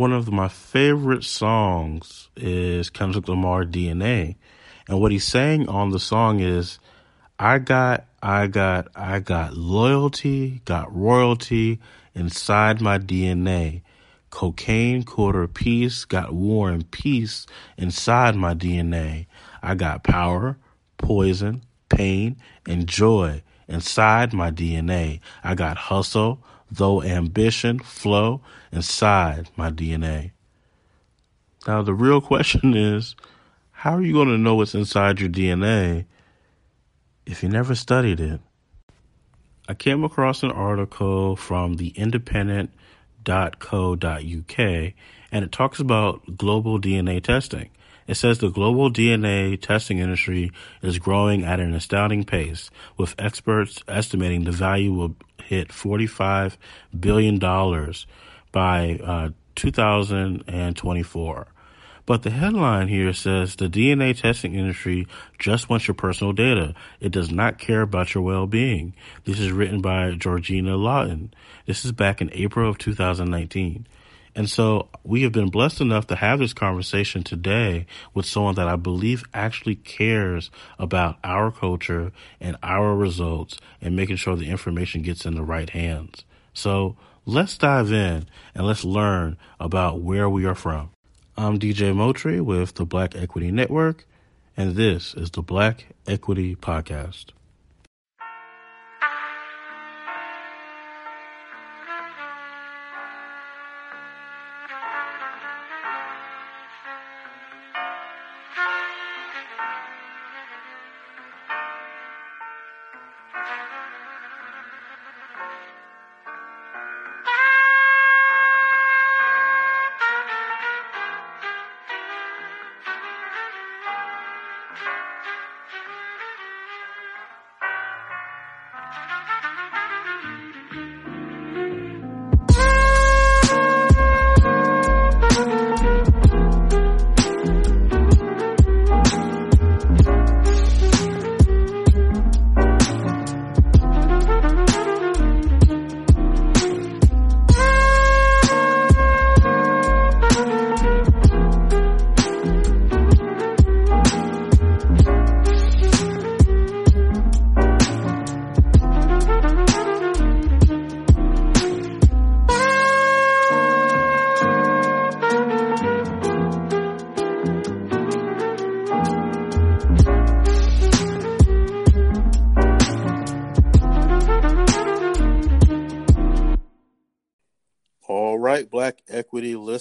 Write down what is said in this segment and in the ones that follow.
one of my favorite songs is Kendrick Lamar DNA. And what he's saying on the song is, I got, I got, I got loyalty, got royalty inside my DNA. Cocaine, quarter piece, got war and peace inside my DNA. I got power, poison, pain, and joy inside my DNA. I got hustle, though ambition, flow inside my DNA. Now, the real question is how are you going to know what's inside your DNA if you never studied it? I came across an article from the independent.co.uk and it talks about global DNA testing. It says the global DNA testing industry is growing at an astounding pace, with experts estimating the value will hit $45 billion by uh, 2024. But the headline here says the DNA testing industry just wants your personal data. It does not care about your well-being. This is written by Georgina Lawton. This is back in April of 2019. And so we have been blessed enough to have this conversation today with someone that I believe actually cares about our culture and our results and making sure the information gets in the right hands. So let's dive in and let's learn about where we are from. I'm DJ Motri with the Black Equity Network, and this is the Black Equity Podcast.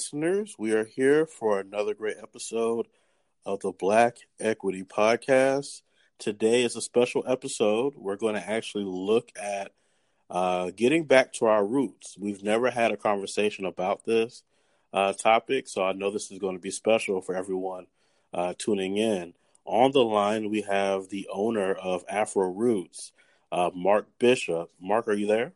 Listeners. We are here for another great episode of the Black Equity Podcast. Today is a special episode. We're going to actually look at uh, getting back to our roots. We've never had a conversation about this uh, topic, so I know this is going to be special for everyone uh, tuning in. On the line, we have the owner of Afro Roots, uh, Mark Bishop. Mark, are you there?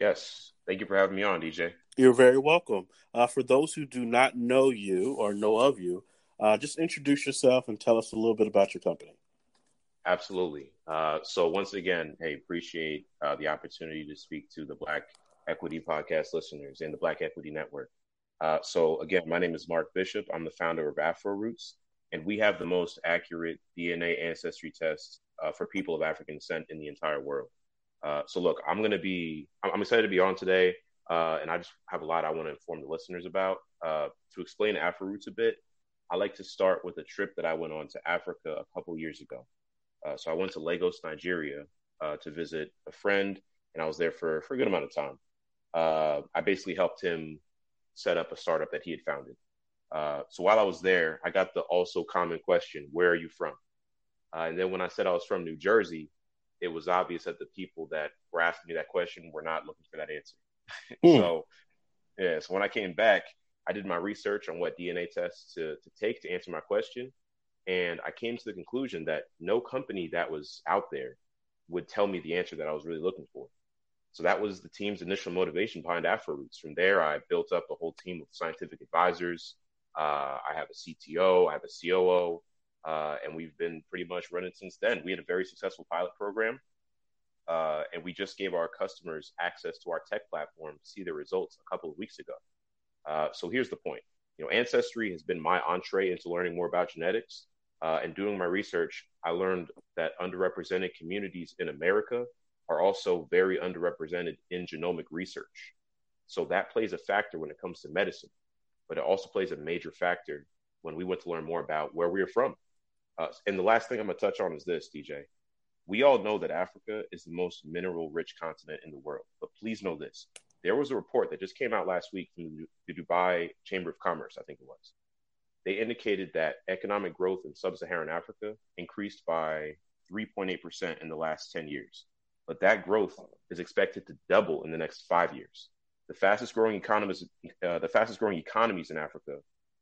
Yes. Thank you for having me on, DJ. You're very welcome. Uh, for those who do not know you or know of you, uh, just introduce yourself and tell us a little bit about your company. Absolutely. Uh, so once again, hey, appreciate uh, the opportunity to speak to the Black Equity Podcast listeners and the Black Equity Network. Uh, so again, my name is Mark Bishop. I'm the founder of Afro Roots, and we have the most accurate DNA ancestry test uh, for people of African descent in the entire world. so look, I'm going to be, I'm excited to be on today. Uh, and I just have a lot I want to inform the listeners about. Uh, to explain Afro Roots a bit, I like to start with a trip that I went on to Africa a couple years ago. Uh, so I went to Lagos, Nigeria, uh, to visit a friend, and I was there for, for a good amount of time. Uh, I basically helped him set up a startup that he had founded. Uh, so while I was there, I got the also common question, "Where are you from?" and then when I said I was from New Jersey, it was obvious that the people that were asking me that question were not looking for that answer. Mm. so, yeah, so when I came back, I did my research on what DNA tests to, to take to answer my question. And I came to the conclusion that no company that was out there would tell me the answer that I was really looking for. So that was the team's initial motivation behind AfroRoots. From there, I built up a whole team of scientific advisors. Uh, I have a CTO, I have a COO, uh, and we've been pretty much running since then. We had a very successful pilot program uh, and we just gave our customers access to our tech platform to see the results a couple of weeks ago. Uh, so here's the point. You know, Ancestry has been my entree into learning more about genetics. Uh, and doing my research, I learned that underrepresented communities in America are also very underrepresented in genomic research. So that plays a factor when it comes to medicine, but it also plays a major factor when we want to learn more about where we are from. Uh, and the last thing I'm going to touch on is this, DJ. We all know that Africa is the most mineral rich continent in the world, but please know this. There was a report that just came out last week from the Dubai Chamber of Commerce, I think it was. They indicated that economic growth in sub Saharan Africa increased by 3.8% in the last 10 years. But that growth is expected to double in the next five years. The fastest growing economies, uh, the fastest growing economies in Africa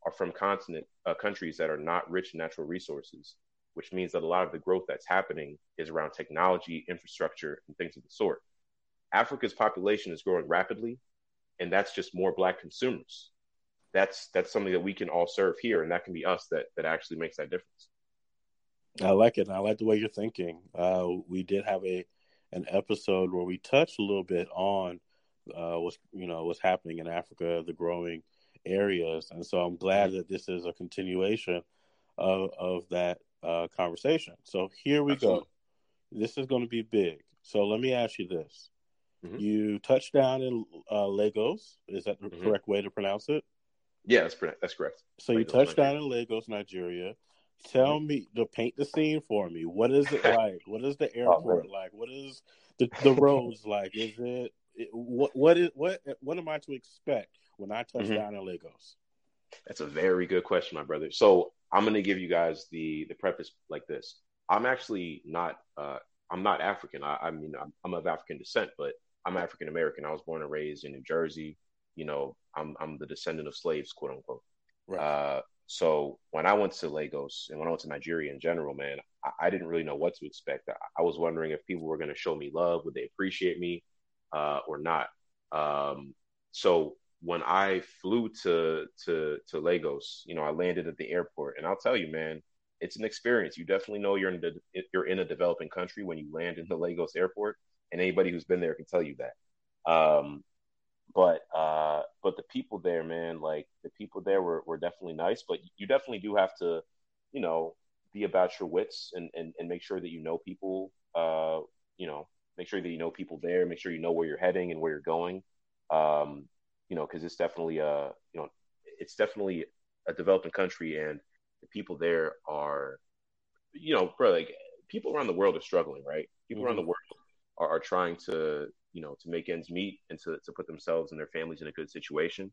are from continent uh, countries that are not rich in natural resources, which means that a lot of the growth that's happening is around technology, infrastructure, and things of the sort. Africa's population is growing rapidly, and that's just more black consumers. That's that's something that we can all serve here, and that can be us that that actually makes that difference. I like it. I like the way you're thinking. Uh, we did have a an episode where we touched a little bit on uh, what's you know what's happening in Africa, the growing areas, and so I'm glad that this is a continuation of of that uh, conversation. So here we Absolutely. go. This is going to be big. So let me ask you this: mm-hmm. You touched down in uh, Lagos. Is that the mm-hmm. correct way to pronounce it? Yeah, that's that's correct. So Lagos, you touched down in Lagos, Nigeria. Tell mm-hmm. me to paint the scene for me. What is it like? what is the oh, airport oh, like? What is the, the roads like? Is it what what is what what am I to expect when I touch mm-hmm. down in Lagos? That's a very good question, my brother. So I'm going to give you guys the the preface like this. I'm actually not uh, I'm not African. I, I mean I'm, I'm, of African descent, but I'm African American. I was born and raised in New Jersey. You know, I'm I'm the descendant of slaves, quote unquote. Right. Uh, so when I went to Lagos and when I went to Nigeria in general, man, I, I didn't really know what to expect. I, I was wondering if people were going to show me love, would they appreciate me? uh, or not. Um, so when I flew to to to Lagos, you know, I landed at the airport, and I'll tell you, man, it's an experience. You definitely know you're in the, you're in a developing country when you land in the Lagos airport, and anybody who's been there can tell you that. Um, but uh, but the people there, man, like the people there were were definitely nice, but you definitely do have to, you know, be about your wits and and, and make sure that you know people, uh, you know, make sure that you know people there, make sure you know where you're heading and where you're going. Um, you know, because it's definitely a you know it's definitely a developing country, and the people there are, you know, bro, like people around the world are struggling, right? People mm-hmm. around the world are, are trying to you know to make ends meet and to to put themselves and their families in a good situation.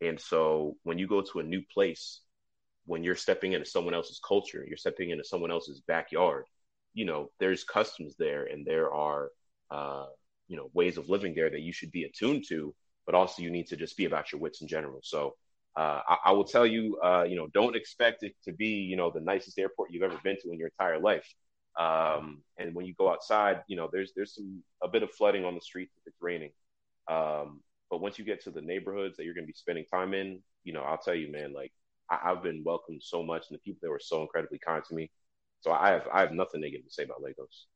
And so when you go to a new place, when you're stepping into someone else's culture, you're stepping into someone else's backyard, you know, there's customs there and there are uh, you know ways of living there that you should be attuned to, but also you need to just be about your wits in general. So uh, I, I, will tell you, uh, you know, don't expect it to be you know the nicest airport you've ever been to in your entire life. Um, and when you go outside, you know, there's there's some a bit of flooding on the streets if it's raining. Um, but once you get to the neighborhoods that you're going to be spending time in, you know, I'll tell you, man, like I, have been welcomed so much, and the people there were so incredibly kind to me. So I have I have nothing negative to say about Lagos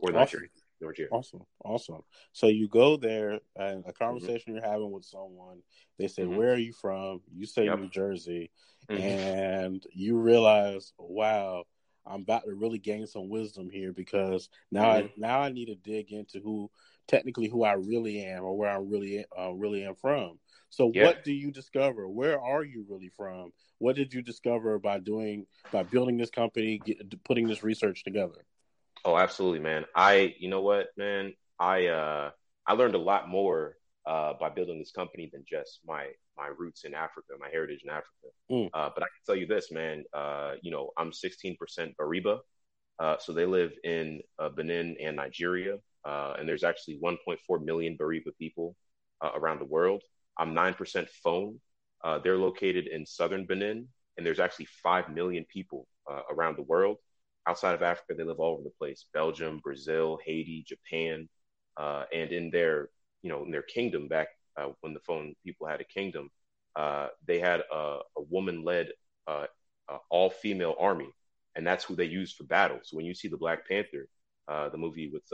or awesome. Georgia. Awesome, awesome. So you go there, and a mm-hmm. conversation mm-hmm. you're having with someone. They say, mm-hmm. "Where are you from?" You say yep. New Jersey, mm-hmm. and you realize, "Wow, I'm about to really gain some wisdom here because now I mm-hmm. now I need to dig into who technically who I really am or where I really uh, really am from." So yeah. what do you discover? Where are you really from? What did you discover by doing by building this company, get, putting this research together? Oh, absolutely, man. I, you know what, man, I, uh, I learned a lot more uh, by building this company than just my my roots in Africa, my heritage in Africa. Mm. Uh, but I can tell you this, man. Uh, you know, I'm 16% Bariba, uh, so they live in uh, Benin and Nigeria, uh, and there's actually 1.4 million Bariba people uh, around the world. I'm 9% Fon. they're located in southern Benin, and there's actually 5 million people around the world outside of Africa, they live all over the place: Belgium, Brazil, Haiti, Japan, uh, and in their you know in their kingdom back uh, when the Fon people had a kingdom, uh, they had a, a woman-led uh, uh, all-female army, and that's who they used for battle. So when you see the Black Panther, uh, the movie with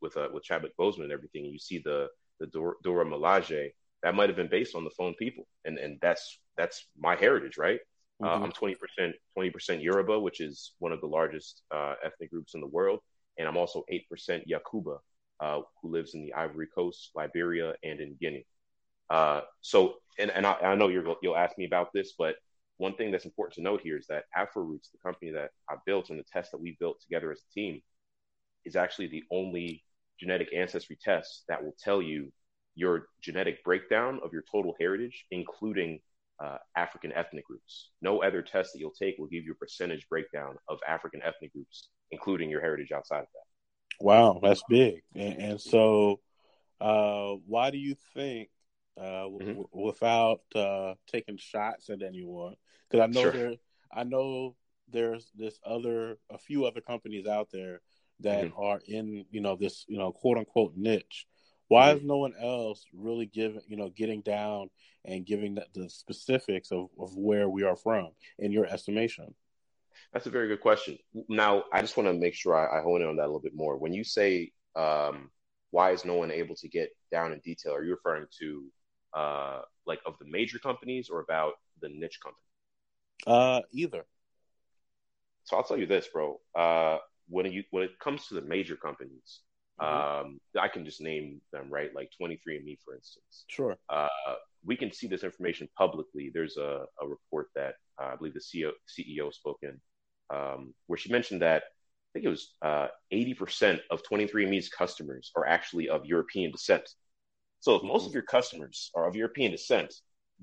with with Chadwick Boseman and everything, and you see the the Dora, Dora Milaje, that might have been based on the Fon people, and and that's that's my heritage, right? Uh, mm-hmm. Uh, I'm 20 percent 20 percent Yoruba, which is one of the largest uh, ethnic groups in the world, and I'm also eight percent Yakuba, uh, who lives in the Ivory Coast, Liberia, and in Guinea. Uh, so, and and I, I know you're, you'll ask me about this, but one thing that's important to note here is that AfroRoots, the company that I built and the test that we built together as a team, is actually the only genetic ancestry test that will tell you your genetic breakdown of your total heritage, including uh, African ethnic groups. No other test that you'll take will give you a percentage breakdown of African ethnic groups, including your heritage outside of that. Wow, that's big. And, and so, uh, why do you think, uh, mm-hmm. without uh, taking shots at anyone, because I know sure. there, I know there's this other, a few other companies out there that mm-hmm. are in, you know, this, you know, quote unquote niche why is no one else really giving, you know, getting down and giving the, the specifics of, of where we are from in your estimation? That's a very good question. Now, I just want to make sure I, I hone in on that a little bit more. When you say, um, why is no one able to get down in detail? Are you referring to uh, like of the major companies or about the niche company? Uh, either. So I'll tell you this, bro. Uh, when you when it comes to the major companies. Um, I can just name them, right? Like 23andMe, for instance. Sure. Uh, we can see this information publicly. There's a, a report that uh, I believe the CEO, CEO spoke in, um, where she mentioned that I think it was uh, 80% of 23andMe's customers are actually of European descent. So if most of your customers are of European descent,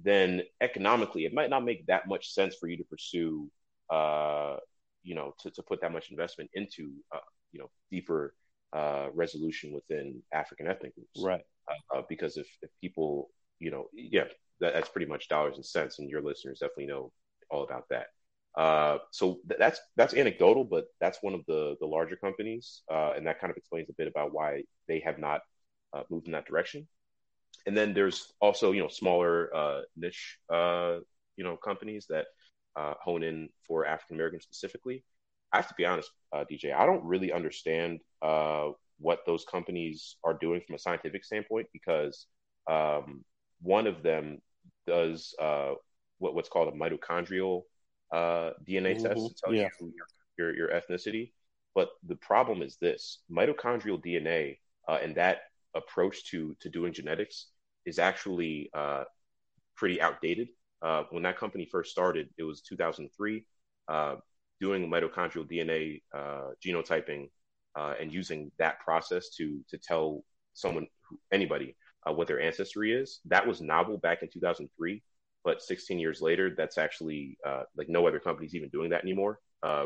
then economically it might not make that much sense for you to pursue, uh, you know, to, to put that much investment into, uh, you know, deeper uh, resolution within African ethnic groups. Right. Uh, because if, if people, you know, yeah, that, that's pretty much dollars and cents, and your listeners definitely know all about that. Uh, so th- that's that's anecdotal, but that's one of the the larger companies, uh, and that kind of explains a bit about why they have not uh, moved in that direction. And then there's also you know smaller uh, niche you know companies that hone in for African Americans specifically. I have to be honest, uh, DJ, I don't really understand uh, what those companies are doing from a scientific standpoint because um, one of them does uh, what, what's called a mitochondrial uh, DNA mm-hmm. test to tell yeah. you your, your, ethnicity. But the problem is this mitochondrial DNA uh, and that approach to, to doing genetics is actually uh, pretty outdated. when that company first started, it was 2003 doing mitochondrial DNA uh, genotyping uh, and using that process to to tell someone, anybody, uh, what their ancestry is. That was novel back in 2003, but 16 years later, that's actually uh, like no other companies even doing that anymore. Uh,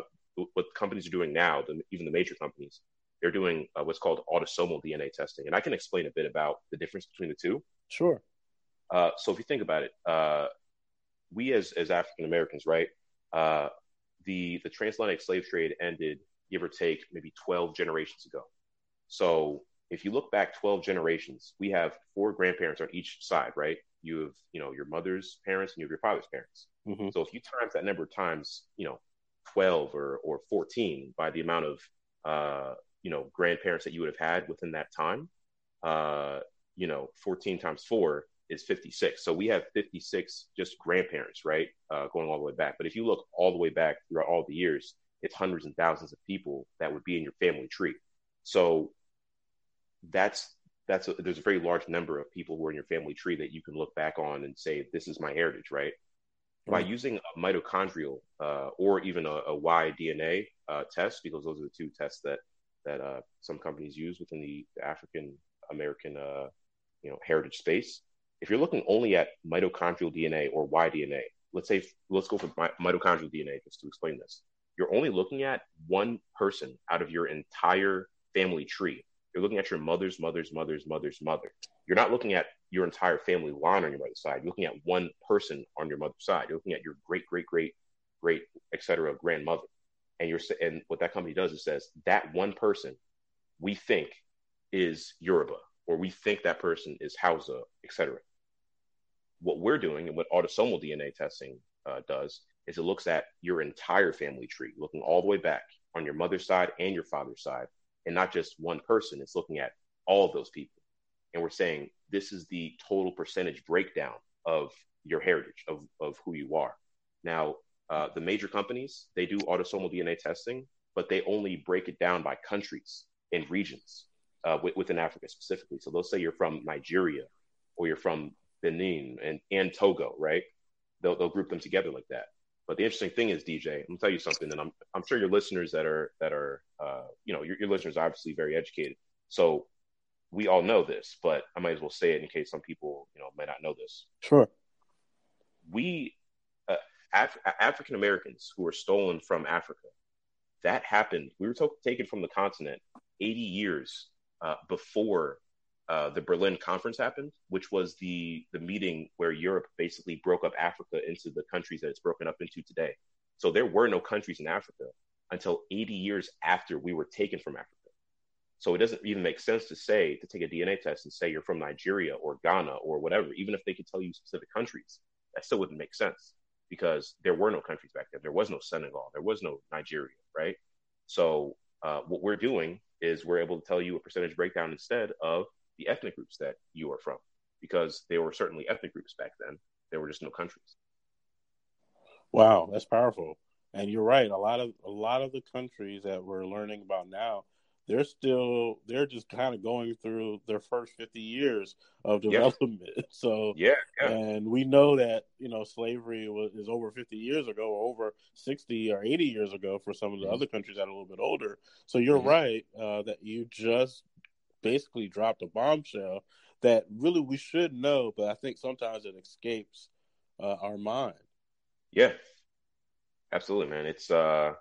what companies are doing now, the, even the major companies, they're doing uh, what's called autosomal DNA testing, and I can explain a bit about the difference between the two. Sure. so if you think about it, we as as African Americans, right? The the transatlantic slave trade ended, give or take, maybe 12 generations ago. So if you look back 12 generations, we have four grandparents on each side, right? You have, you know, your mother's parents and you have your father's parents. Mm-hmm. So if you times that number times, you know, 12 or, or 14 by the amount of, uh, you know, grandparents that you would have had within that time, uh, you know, 14 times four is 56. So we have 56 just grandparents, right? Uh, going all the way back. But if you look all the way back throughout all the years, it's hundreds and thousands of people that would be in your family tree. So that's that's a, there's a very large number of people who are in your family tree that you can look back on and say this is my heritage, right? Mm-hmm. By using a mitochondrial uh, or even a, a Y DNA uh, test, because those are the two tests that that uh, some companies use within the, the African American uh, you know heritage space if you're looking only at mitochondrial DNA or Y-DNA, let's say let's go for mitochondrial DNA just to explain this. You're only looking at one person out of your entire family tree. You're looking at your mother's mother's mother's mother's mother. You're not looking at your entire family line on your mother's side. You're looking at one person on your mother's side. You're looking at your great great great great etc. grandmother. And you're and what that company does is says that one person we think is Yoruba or we think that person is Hausa, etc what we're doing and what autosomal DNA testing uh, does is it looks at your entire family tree, looking all the way back on your mother's side and your father's side, and not just one person. It's looking at all of those people. And we're saying this is the total percentage breakdown of your heritage of of who you are. Now, uh, the major companies they do autosomal DNA testing, but they only break it down by countries and regions uh, within Africa specifically. So they'll say you're from Nigeria or you're from Benin and, and Togo, right? They'll, they'll group them together like that. But the interesting thing is, DJ, I'm gonna tell you something, and I'm I'm sure your listeners that are that are uh, you know your, your listeners are obviously very educated, so we all know this, but I might as well say it in case some people you know may not know this. Sure. We uh, Af- African Americans who were stolen from Africa, that happened. We were to- taken from the continent 80 years uh, before uh, the Berlin Conference happened, which was the the meeting where Europe basically broke up Africa into the countries that it's broken up into today. So there were no countries in Africa until 80 years after we were taken from Africa. So it doesn't even make sense to say to take a DNA test and say you're from Nigeria or Ghana or whatever, even if they could tell you specific countries. That still wouldn't make sense because there were no countries back then. There was no Senegal. There was no Nigeria, right? So uh, what we're doing is we're able to tell you a percentage breakdown instead of the ethnic groups that you are from, because there were certainly ethnic groups back then. There were just no countries. Wow, that's powerful. And you're right. A lot of a lot of the countries that we're learning about now, they're still they're just kind of going through their first 50 years of development. Yeah. So yeah, yeah, and we know that you know slavery was is over 50 years ago, or over 60 or 80 years ago for some of the mm-hmm. other countries that are a little bit older. So you're mm-hmm. right uh, that you just basically dropped a bombshell that really we should know, but I think sometimes it escapes uh, our mind. Yeah, absolutely, man. It's uh,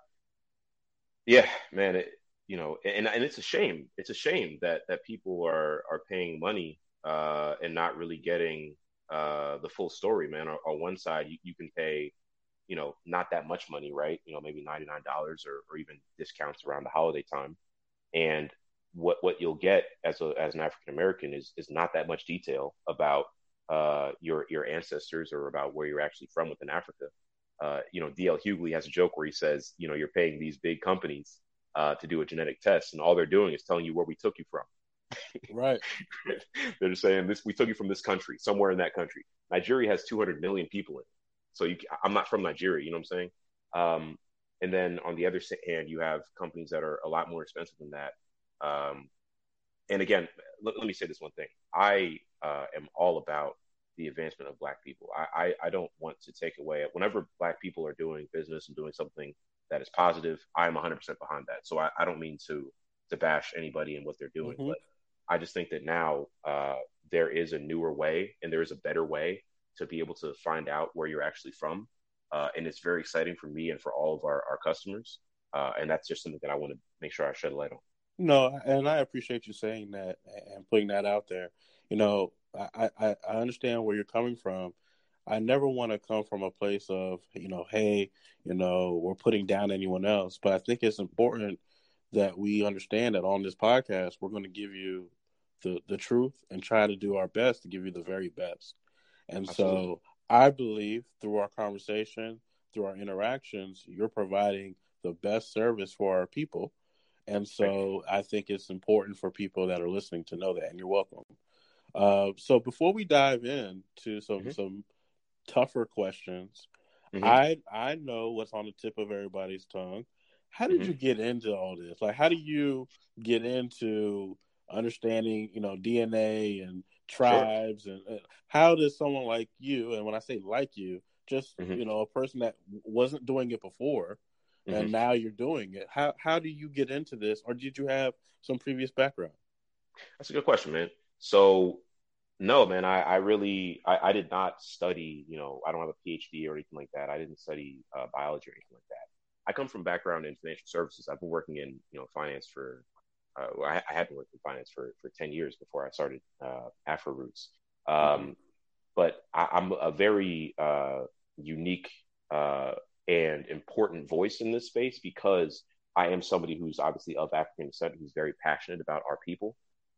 yeah, man. It, you know, and and it's a shame. It's a shame that that people are are paying money uh, and not really getting uh, the full story, man. On, on one side, you, you can pay, you know, not that much money, right? You know, maybe ninety nine dollars or or even discounts around the holiday time, and what what you'll get as a as an African American is is not that much detail about uh, your your ancestors or about where you're actually from within Africa. Uh, you know, DL Hughley has a joke where he says, you know, you're paying these big companies uh, to do a genetic test, and all they're doing is telling you where we took you from. Right. they're just saying this: we took you from this country, somewhere in that country. Nigeria has 200 million people in it, so you, I'm not from Nigeria. You know what I'm saying? Um, and then on the other hand, you have companies that are a lot more expensive than that um, and again, let, let, me say this one thing: I uh, am all about the advancement of Black people. I, I, I don't want to take away whenever Black people are doing business and doing something that is positive. I'm 100% behind that. So I, I don't mean to to bash anybody and what they're doing, mm-hmm. but I just think that now uh, there is a newer way and there is a better way to be able to find out where you're actually from. Uh, and it's very exciting for me and for all of our, our customers. Uh, and that's just something that I want to make sure I shed light on. No, and I appreciate you saying that and putting that out there. You know, I, I, I understand where you're coming from. I never want to come from a place of, you know, hey, you know, we're putting down anyone else. But I think it's important that we understand that on this podcast, we're going to give you the, the truth and try to do our best to give you the very best. And Absolutely. so I believe through our conversation, through our interactions, you're providing the best service for our people and so I think it's important for people that are listening to know that, and you're welcome. Uh, so before we dive in to some mm-hmm. some tougher questions, mm-hmm. I I know what's on the tip of everybody's tongue. How did mm-hmm. you get into all this? Like, how do you get into understanding, you know, DNA and tribes, sure. and, and, how does someone like you, and when I say like you, just mm-hmm. you know, a person that wasn't doing it before, mm-hmm. and now you're doing it. How how do you get into this, or did you have some previous background? That's a good question, man. So no, man, I, I really I, I, did not study. You know, I don't have a PhD or anything like that. I didn't study uh, biology or anything like that. I come from background in financial services. I've been working in you know finance for uh, I, I, had been working in finance for for ten years before I started uh, Afro Roots. Um, but I, am a very uh, unique uh, and important voice in this space because I am somebody who's obviously of African descent, who's very passionate about our people.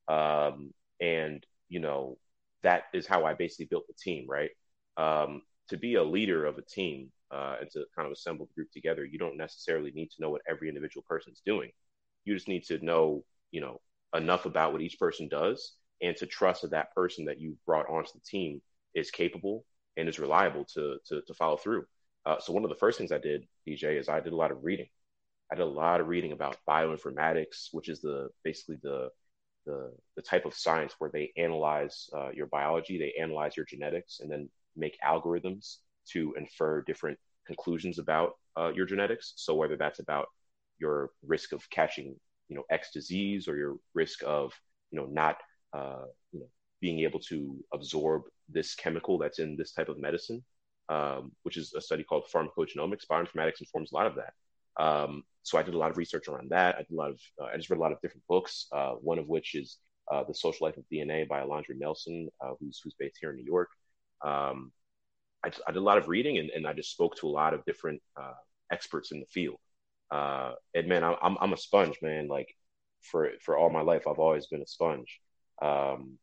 Um, and, you know, that is how I basically built the team, right? Um, to be a leader of a team uh, and to kind of assemble the group together, you don't necessarily need to know what every individual person is doing. You just need to know, you know, enough about what each person does and to trust that that person that you brought onto the team is capable and is reliable to to, to follow through. Uh, so one of the first things I did, DJ, is I did a lot of reading. I did a lot of reading about bioinformatics, which is the basically the the, the type of science where they analyze uh, your biology, they analyze your genetics, and then make algorithms to infer different conclusions about uh, your genetics. So whether that's about your risk of catching, you know, X disease or your risk of, you know, not, uh, you know, being able to absorb this chemical that's in this type of medicine, um, which is a study called pharmacogenomics. Bioinformatics informs a lot of that. Um, so I did a lot of research around that. I did a lot of, uh, I just read a lot of different books. Uh, one of which is uh, The Social Life of DNA by Alondra Nelson, uh, who's who's based here in New York. Um, I, I, did a lot of reading and, and, I just spoke to a lot of different uh, experts in the field. Uh, and man, I, I'm I'm a sponge, man. Like for for all my life, I've always been a sponge. Um,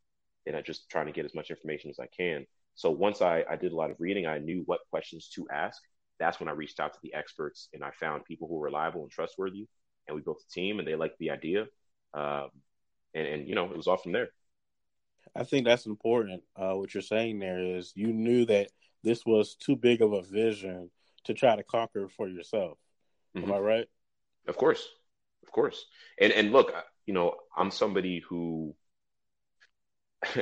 and I just trying to get as much information as I can. So once I, I did a lot of reading, I knew what questions to ask that's when I reached out to the experts and I found people who were reliable and trustworthy. And we built a team and they liked the idea. Um, and, and, you know, it was all from there. I think that's important. Uh, what you're saying there is you knew that this was too big of a vision to try to conquer for yourself. Mm-hmm. Am I right? Of course. Of course. And, and look, you know, I'm somebody who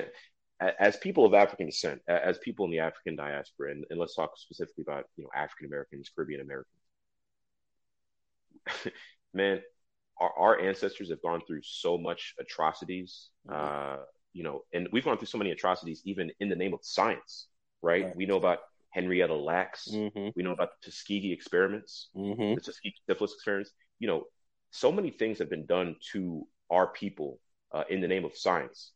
as people of African descent, as people in the African diaspora, and, and let's talk specifically about you know African Americans, Caribbean Americans. Man, our, our, ancestors have gone through so much atrocities, mm-hmm. uh, you know, and we've gone through so many atrocities even in the name of science, right? right. We know about Henrietta Lacks. Mm-hmm. We know about the Tuskegee experiments, mm-hmm. the Tuskegee syphilis experiments. You know, so many things have been done to our people uh, in the name of science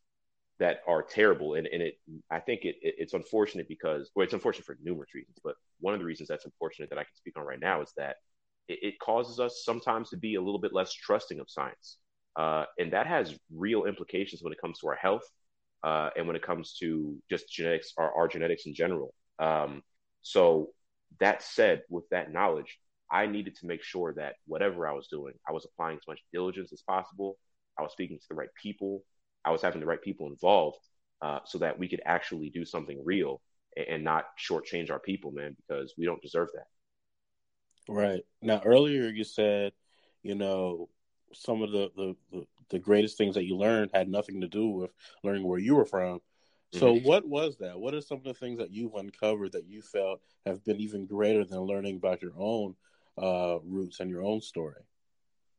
that are terrible. And, and it, I think it, it, it's unfortunate because, well, it's unfortunate for numerous reasons, but one of the reasons that's unfortunate that I can speak on right now is that it, it causes us sometimes to be a little bit less trusting of science. Uh, and that has real implications when it comes to our health uh, and when it comes to just genetics, our, our genetics in general. Um, so that said, with that knowledge, I needed to make sure that whatever I was doing, I was applying as much diligence as possible. I was speaking to the right people. I was having the right people involved uh, so that we could actually do something real and, and not shortchange our people, man, because we don't deserve that. Right. Now, earlier you said, you know, some of the, the, the, the greatest things that you learned had nothing to do with learning where you were from. So, mm-hmm. what was that? What are some of the things that you've uncovered that you felt have been even greater than learning about your own uh, roots and your own story?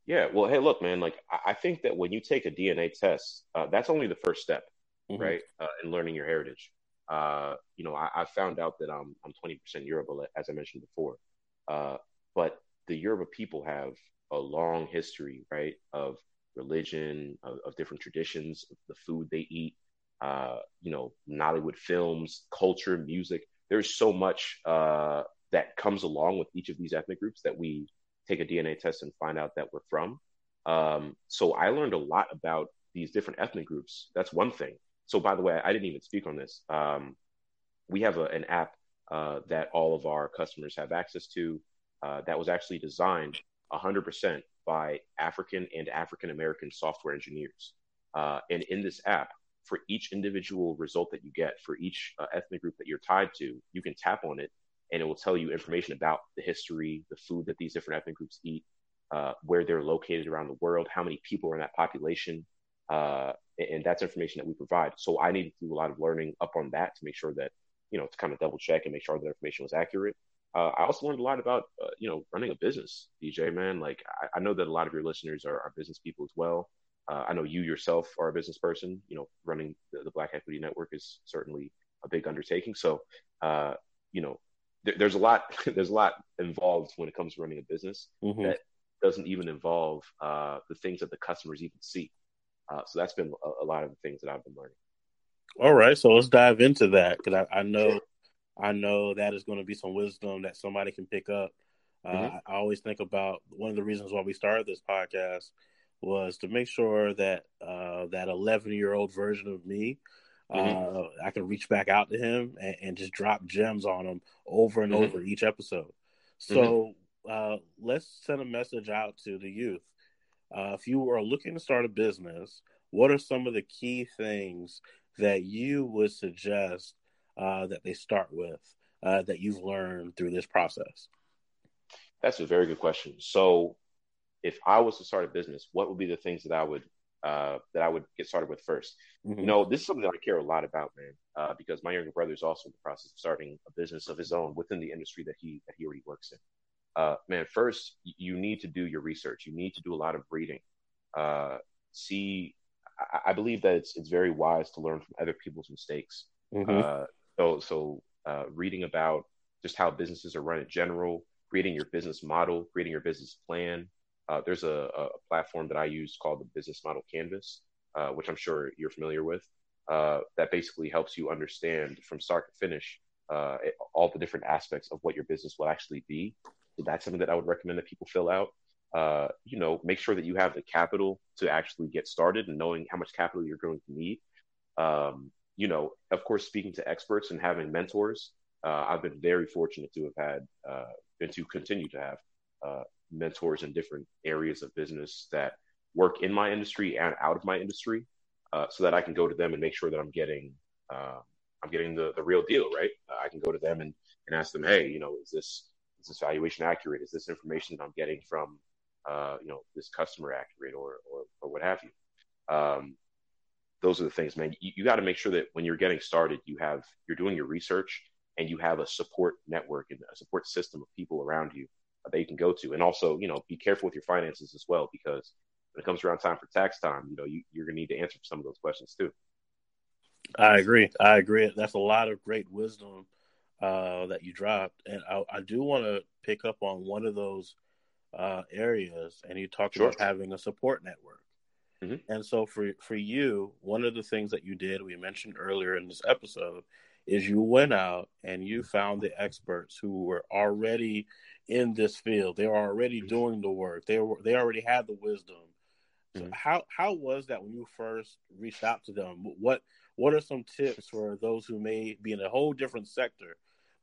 Yeah, well, hey, look, man. Like, I think that when you take a DNA test, uh, that's only the first step, mm-hmm. right, uh, in learning your heritage. Uh, you know, I, I, found out that I'm I'm 20% Yoruba, as I mentioned before, uh, but the Yoruba people have a long history, right, of religion, of, of different traditions, the food they eat, uh, you know, Nollywood films, culture, music. There's so much uh, that comes along with each of these ethnic groups that we take a DNA test and find out that we're from. Um, so I learned a lot about these different ethnic groups. That's one thing. So by the way, I didn't even speak on this. Um, we have a, an app uh, that all of our customers have access to uh, that was actually designed 100% by African and African American software engineers. Uh, and in this app, for each individual result that you get for each uh, ethnic group that you're tied to, you can tap on it and it will tell you information about the history, the food that these different ethnic groups eat, uh, where they're located around the world, how many people are in that population, uh, and that's information that we provide. So I needed to do a lot of learning up on that to make sure that you know to kind of double check and make sure that information was accurate. Uh, I also learned a lot about uh, you know running a business, DJ man. Like I, I, know that a lot of your listeners are, are business people as well. Uh, I know you yourself are a business person. You know, running the, the Black Equity Network is certainly a big undertaking. So, uh, you know, there, there's a lot there's a lot involved when it comes to running a business mm-hmm. that doesn't even involve uh, the things that the customers even see. Uh, so that's been a, a, lot of the things that I've been learning. All right, so let's dive into that because I, I, know I know that is going to be some wisdom that somebody can pick up. Uh, mm-hmm. I, I always think about one of the reasons why we started this podcast was to make sure that uh, that 11 year old version of me Mm-hmm. Uh, I can reach back out to him and, and, just drop gems on him over and mm-hmm. over each episode. So mm-hmm. uh, let's send a message out to the youth. Uh, if you are looking to start a business, what are some of the key things that you would suggest uh, that they start with uh, that you've learned through this process? That's a very good question. So, if I was to start a business, what would be the things that I would uh, that I would get started with 1st mm-hmm. You know, this is something that I care a lot about, man, uh, because my younger brother is also in the process of starting a business of his own within the industry that he that he already works in. Uh, man, first you need to do your research. You need to do a lot of reading. Uh, see, I, I, believe that it's it's very wise to learn from other people's mistakes. Mm-hmm. Uh, so so uh, reading about just how businesses are run in general, creating your business model, creating your business plan, uh, there's a, a, platform that I use called the Business Model Canvas, uh, which I'm sure you're familiar with, uh, that basically helps you understand from start to finish uh, all the different aspects of what your business will actually be. So that's something that I would recommend that people fill out. Uh, you know, make sure that you have the capital to actually get started and knowing how much capital you're going to need. Um, you know, of course, speaking to experts and having mentors. Uh, I've been very fortunate to have had and to continue to have mentors in different areas of business that work in my industry and out of my industry, uh, so that I can go to them and make sure that I'm getting uh, I'm getting the, the real deal, right? Uh, I can go to them and, and ask them, hey, you know, is this is this valuation accurate? Is this information that I'm getting from uh, you know this customer accurate or or, or what have you? Um, those are the things, man. You, you got to make sure that when you're getting started, you have you're doing your research and you have a support network and a support system of people around you that you can go to. And also, you know, be careful with your finances as well, because when it comes around time for tax time, you know, you, you're going to need to answer some of those questions too. I agree. I agree. That's a lot of great wisdom uh, that you dropped. And I, I do want to pick up on one of those uh, areas. And you talked sure. about having a support network. Mm-hmm. And so for for you, one of the things that you did, we mentioned earlier in this episode, is you went out and you found the experts who were already in this field. They were already mm-hmm. doing the work. They were they already had the wisdom. So mm-hmm. how how was that when you first reached out to them? What what are some tips for those who may be in a whole different sector,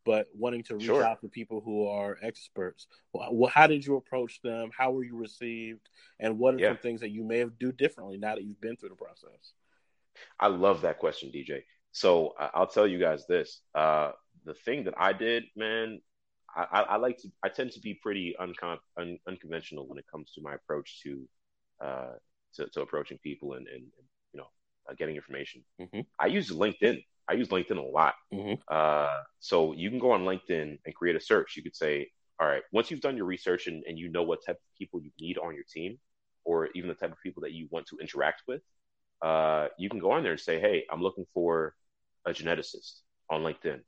but wanting to reach sure. out to people who are experts? Well, how did you approach them? How were you received? And what are yeah. some things that you may have do differently now that you've been through the process? I love that question, DJ. So I'll tell you guys this: uh, the thing that I did, man, I, I, like to I tend to be pretty uncon, un, unconventional when it comes to my approach to uh, to, to approaching people and, and, and you know uh, getting information. Mm-hmm. I use LinkedIn. I use LinkedIn a lot. Mm-hmm. Uh, so you can go on LinkedIn and create a search. You could say, all right, once you've done your research and, and you know what type of people you need on your team, or even the type of people that you want to interact with, uh, you can go on there and say, hey, I'm looking for a geneticist on LinkedIn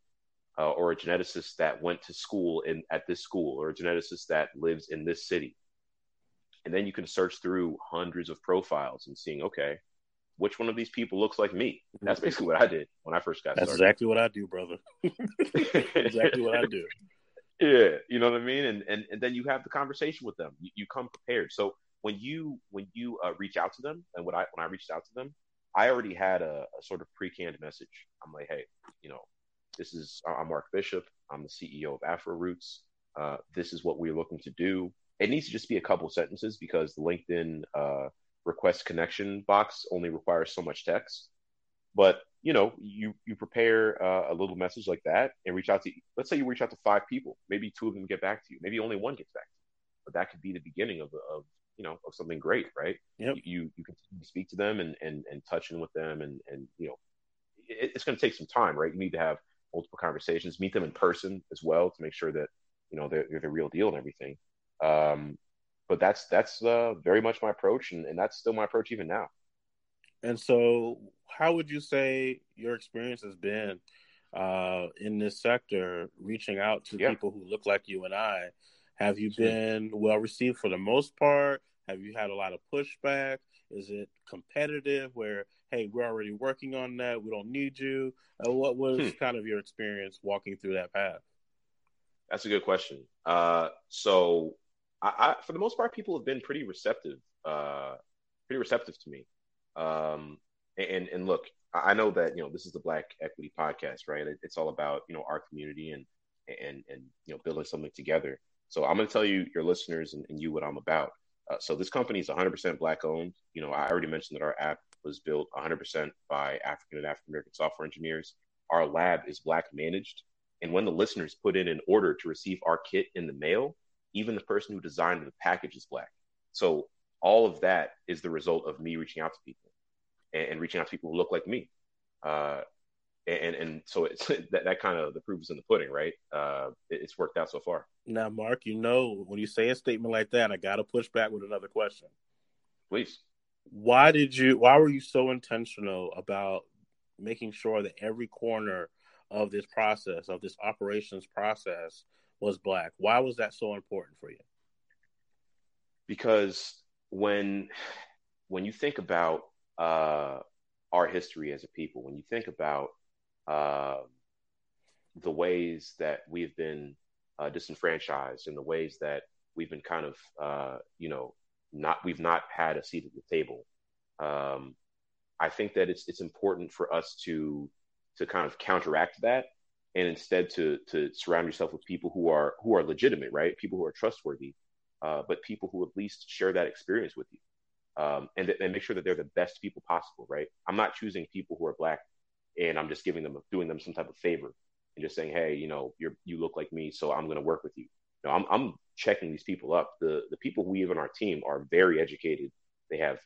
uh, or a geneticist that went to school in at this school or a geneticist that lives in this city. And then you can search through hundreds of profiles and seeing okay which one of these people looks like me? That's basically what i did when i first got that's started. exactly what i do brother. Exactly what i do. Yeah you know what i mean? And and, and then you have the conversation with them. You, you come prepared. So when you when you uh, reach out to them and when i when i reached out to them i already had a, a sort of pre-canned message i'm like hey you know this is I'm Mark Bishop. I'm the CEO of Afro Roots. Uh, this is what we're looking to do. It needs to just be a couple sentences because the LinkedIn uh, request connection box only requires so much text. But you know, you you prepare uh, a little message like that and reach out to. Let's say you reach out to five people. Maybe two of them get back to you. Maybe only one gets back to you. But that could be the beginning of of you know of something great, right? Yep. You you continue to speak to them and and and touch in with them and and you know it, it's going to take some time, right? You need to have multiple conversations, meet them in person as well to make sure that you know they're, they're the real deal and everything. Um, but that's that's uh, very much my approach, and, and that's still my approach even now. And so, how would you say your experience has been uh, in this sector, reaching out to yeah. people who look like you and I? Have you been well received for the most part? Have you had a lot of pushback? Is it competitive where, hey, we're already working on that, we don't need you? Uh, what was hmm. kind of your experience walking through that path? That's a good question. Uh, so, I, I, for the most part, people have been pretty receptive, uh, pretty receptive to me. Um, and and look, I know that you know this is the Black Equity Podcast, right? It's all about you know our community and and and you know building something together. So I'm going to tell you, your listeners, and, and you what I'm about. Uh, so this company is 100% black owned. You know, I already mentioned that our app was built 100% by African and African American software engineers. Our lab is Black managed. And when the listeners put in an order to receive our kit in the mail, even the person who designed the package is Black. So all of that is the result of me reaching out to people and, and reaching out to people who look like me. Uh, and and so it's that, that kind of the proof is in the pudding, right? Uh, it, it's worked out so far. Now, Mark, you know when you say a statement like that, I got to push back with another question. Please. Why did you? Why were you so intentional about making sure that every corner of this process, of this operations process, was black? Why was that so important for you? Because when when you think about uh, our history as a people, when you think about uh, the ways that we've been uh, disenfranchised and the ways that we've been kind of, uh, you know, not we've not had a seat at the table. Um, I think that it's it's important for us to to kind of counteract that and instead to to surround yourself with people who are who are legitimate, right? People who are trustworthy, uh, but people who at least share that experience with you, um, and and make sure that they're the best people possible, right? I'm not choosing people who are black and I'm just giving them doing them some type of favor and just saying, hey, you know, you're you look like me, so I'm going to work with you. No, I'm I'm checking these people up. The the people we have on our team are very educated. They have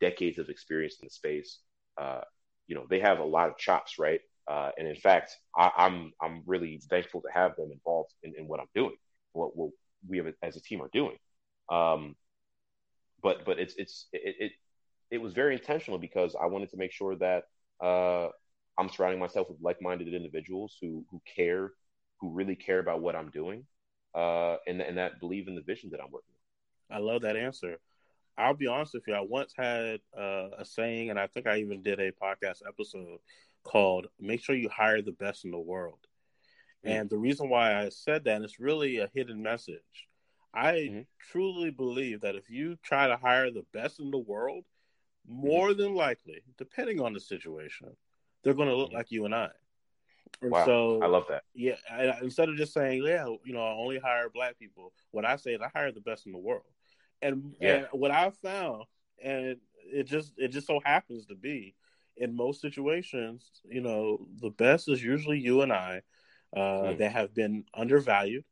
decades of experience in the space. Uh, you know, they have a lot of chops, right? Uh, and in fact, I, am I'm, I'm really thankful to have them involved in, in what I'm doing, what, what we have as a team are doing. Um, but but it's it's it, it it was very intentional because I wanted to make sure that uh, I'm surrounding myself with like-minded individuals who who care, who really care about what I'm doing, uh, and and that believe in the vision that I'm working with. I love that answer. I'll be honest with you. I once had uh, a saying, and I think I even did a podcast episode called "Make sure you hire the best in the world." Mm-hmm. And the reason why I said that is really a hidden message. I mm-hmm. truly believe that if you try to hire the best in the world, more mm-hmm. than likely, depending on the situation, they're going to look like you and I. And wow, so I love that. Yeah, I, instead of just saying, "Yeah, you know, I only hire black people," what I say is, I hire the best in the world. And, yeah. and what I found, and it just it just so happens to be, in most situations, you know, the best is usually you and I. Uh, mm. That have been undervalued,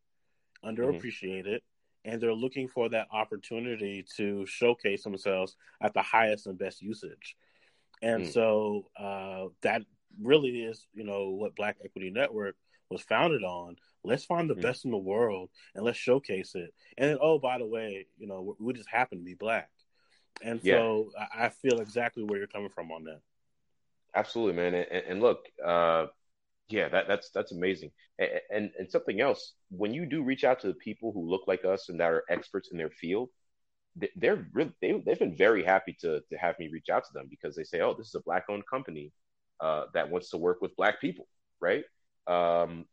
underappreciated, mm-hmm. and they're looking for that opportunity to showcase themselves at the highest and best usage. And mm. so uh, that really is, you know, what Black Equity Network was founded on. Let's find the mm. best in the world and let's showcase it. And then, oh, by the way, you know, we just happen to be black. And yeah. so I feel exactly where you're coming from on that. Absolutely, man. And, and look, uh, yeah, that, that's that's amazing. And, and, and something else, when you do reach out to the people who look like us and that are experts in their field, they're really they, they've been very happy to to have me reach out to them because they say oh this is a black owned company uh, that wants to work with black people right? Um,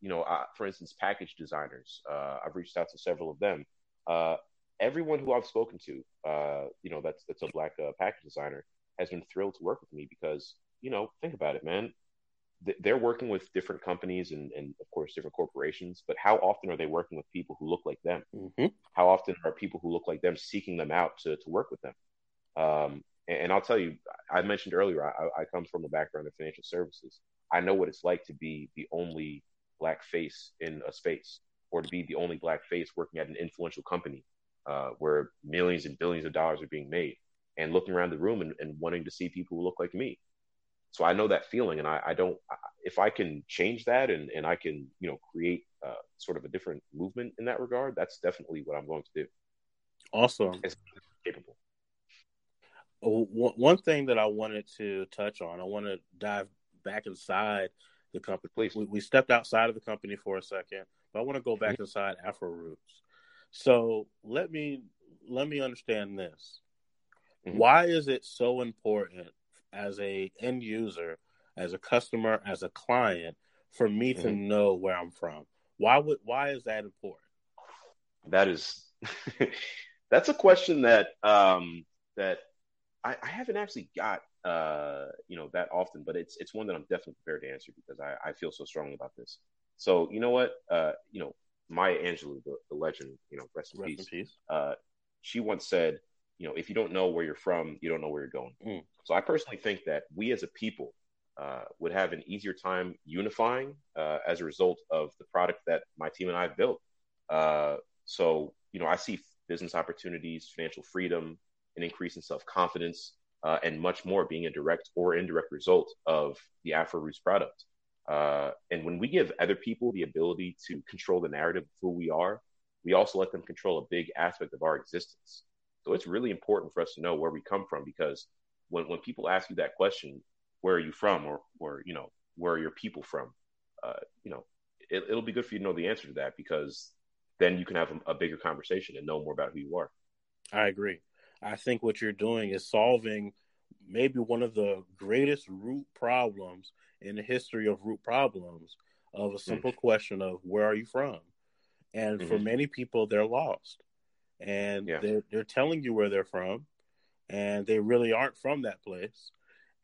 you know uh, for instance package designers uh, i've reached out to several of them. Uh, everyone who i've spoken to uh, you know that's that's a black uh, package designer has been thrilled to work with me because you know think about it man they're working with different companies and, and of course different corporations but how often are they working with people who look like them? Mm-hmm. how often are people who look like them seeking them out to, to work with them? Um, and, and, i'll tell you i mentioned earlier I, I, come from a background in financial services. I know what it's like to be the only black face in a space or to be the only black face working at an influential company uh, where millions and billions of dollars are being made and looking around the room and, and wanting to see people who look like me so I know that feeling, and I, I don't. If I can change that, and and I can, you know, create uh, sort of a different movement in that regard, that's definitely what I'm going to do. Awesome. It's capable. One thing that I wanted to touch on, I want to dive back inside the company. Please. We, we, stepped outside of the company for a second, but I want to go back mm-hmm. inside Afro Roots. So let me let me understand this. Mm-hmm. Why is it so important as a end user, as a customer, as a client, for me mm-hmm. to know where I'm from? Why would why is that important? That is that's a question that um, that I, I haven't actually got uh, you know that often, but it's it's one that I'm definitely prepared to answer because I, I feel so strongly about this. So you know what, uh, you know Maya Angelou, the, the legend, you know, rest in rest peace. In peace. Uh, she once said, you know, if you don't know where you're from, you don't know where you're going. Mm. So I personally think that we as a people uh, would have an easier time unifying uh, as a result of the product that my team and I have built. Uh, so, you know, I see business opportunities, financial freedom, an increase in self confidence, uh, and much more being a direct or indirect result of the Afro Roots product. Uh, and when we give other people the ability to control the narrative of who we are, we also let them control a big aspect of our existence. So it's really important for us to know where we come from because when, when people ask you that question, where are you from or, or you know, where are your people from? Uh, you know, it, will be good for you to know the answer to that because then you can have a, a bigger conversation and know more about who you are. I agree. I think what you're doing is solving maybe one of the greatest root problems in the history of root problems of a simple mm-hmm. question of where are you from? And mm-hmm. for many people, they're lost, and yeah. they're they're telling you where they're from, and they really aren't from that place.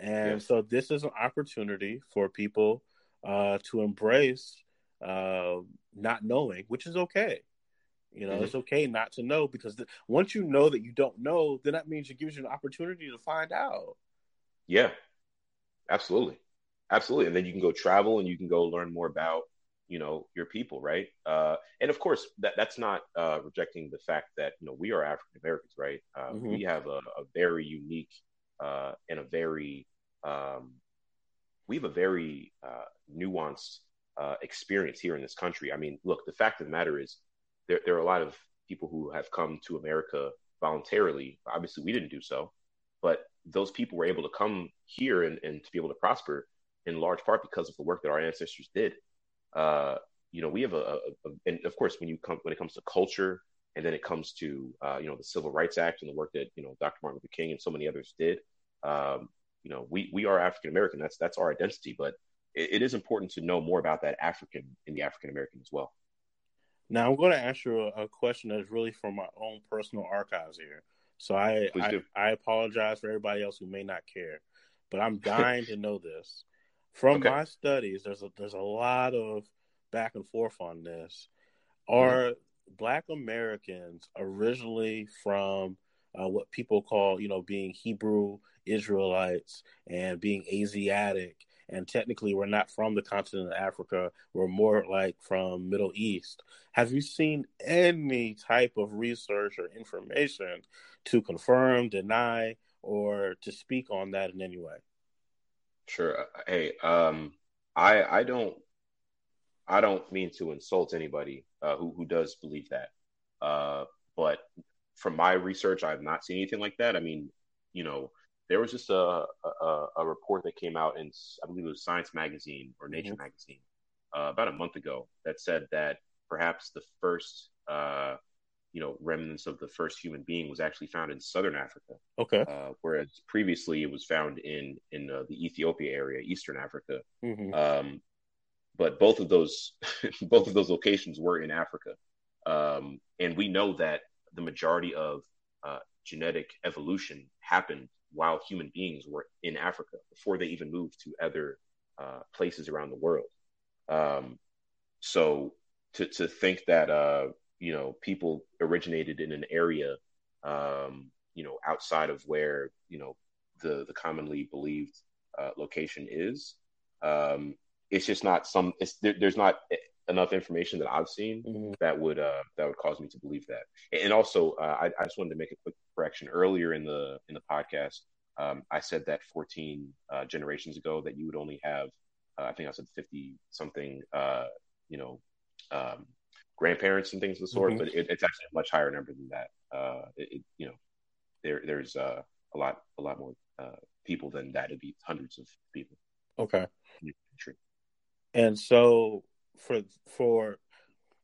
And yes. so this is an opportunity for people uh, to embrace uh, not knowing, which is okay. You know, mm-hmm. it's okay not to know because the, once you know that you don't know, then that means it gives you an opportunity to find out. Yeah, absolutely, absolutely. And then you can go travel and you can go learn more about you know your people, right? Uh, and of course, that that's not uh, rejecting the fact that you know we are African Americans, right? Uh, mm-hmm. We have a, a very unique uh, and a very um, we have a very uh, nuanced uh, experience here in this country. I mean, look, the fact of the matter is there, there are a lot of people who have come to America voluntarily. Obviously, we didn't do so, but those people were able to come here and, and to be able to prosper in large part because of the work that our ancestors did. Uh, you know, we have a, a, a, and of course, when you come when it comes to culture, and then it comes to uh, you know the Civil Rights Act and the work that you know Dr. Martin Luther King and so many others did. Um, you know, we we are African American. That's that's our identity, but it, it is important to know more about that African in the African American as well. Now I'm going to ask you a, a question that's really from my own personal archives here. So I I, I, apologize for everybody else who may not care, but I'm dying to know this. From okay. my studies, there's a there's a lot of back and forth on this. Are mm-hmm. Black Americans originally from uh, what people call, you know, being Hebrew Israelites and being Asiatic and technically we're not from the continent of Africa. We're more like from Middle East. Have you seen any type of research or information to confirm, deny, or to speak on that in any way? Sure. Hey, um, I I don't I don't mean to insult anybody uh, who who does believe that, uh, but from my research, I've not seen anything like that. I mean, you know, there was just a, a, a report that came out in I believe it was Science Magazine or Nature mm-hmm. Magazine uh, about a month ago that said that perhaps the first uh, you know remnants of the first human being was actually found in southern Africa. Okay. Uh, whereas previously it was found in in uh, the Ethiopia area, Eastern Africa. Mm-hmm. Um, but both of those both of those locations were in Africa, um, and we know that the majority of uh, genetic evolution happened while human beings were in Africa before they even moved to other uh, places around the world. Um, so to to think that uh, you know people originated in an area um, you know outside of where you know the the commonly believed uh, location is, um, it's just not some. It's there, there's not enough information that I've seen mm-hmm. that would uh, that would cause me to believe that. And also, uh, I, I, just wanted to make a quick correction earlier in the in the podcast. Um, I said that 14 uh, generations ago that you would only have, uh, I think I said 50 something, uh, you know, um, grandparents and things of the sort. Mm-hmm. But it, it's actually a much higher number than that. Uh, it, it, you know, there there's a lot a lot more people than that. It'd be hundreds of people. Okay. And so for for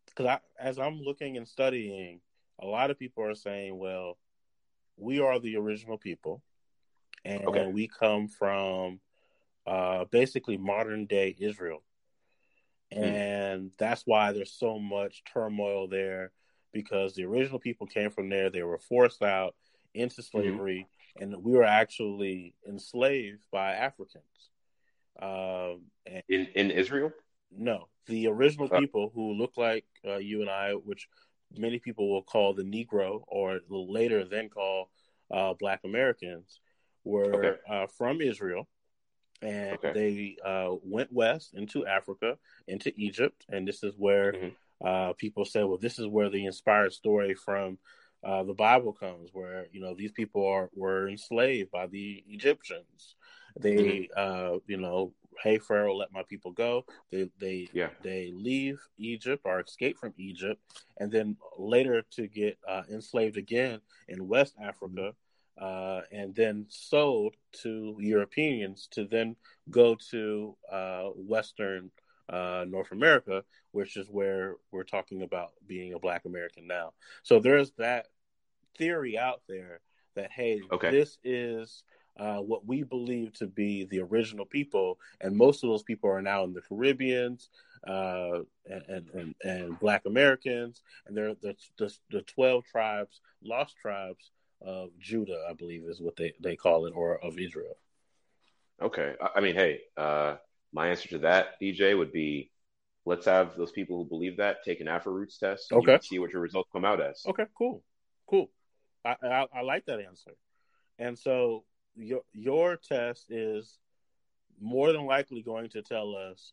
because as I'm looking and studying, a lot of people are saying, well, we are the original people, and okay. we come from uh, basically modern day Israel. And that's why there's so much turmoil there because the original people came from there. They were forced out into mm-hmm. slavery, mm-hmm. and we were actually enslaved by Africans. Um, in in Israel, no, the original uh, people who look like uh, you and I, which many people will call the Negro, or later then call uh, Black Americans were Okay. uh, from Israel, and Okay. they uh, went west into Africa, into Egypt, and this is where Mhm. uh, people say, "Well, this is where the inspired story from uh, the Bible comes, where you know these people are were enslaved by the Egyptians. They, uh, you know, hey Pharaoh, let my people go. They they Yeah. they leave Egypt or escape from Egypt, and then later to get uh, enslaved again in West Africa, uh, and then sold to Europeans to then go to uh, Western uh, North America, which is where we're talking about being a Black American now. So there's that theory out there that hey, Okay. this is uh, what we believe to be the original people, and most of those people are now in the Caribbeans uh, and, and, and Black Americans, and they're the, the the twelve tribes, lost tribes of Judah, I believe is what they they call it, or of Israel. Okay. I, mean, hey, uh, my answer to that, DJ, would be let's have those people who believe that take an Afro Roots test. and Okay. See what your results come out as. Okay, cool, cool. I, I I like that answer. And so your your test is more than likely going to tell us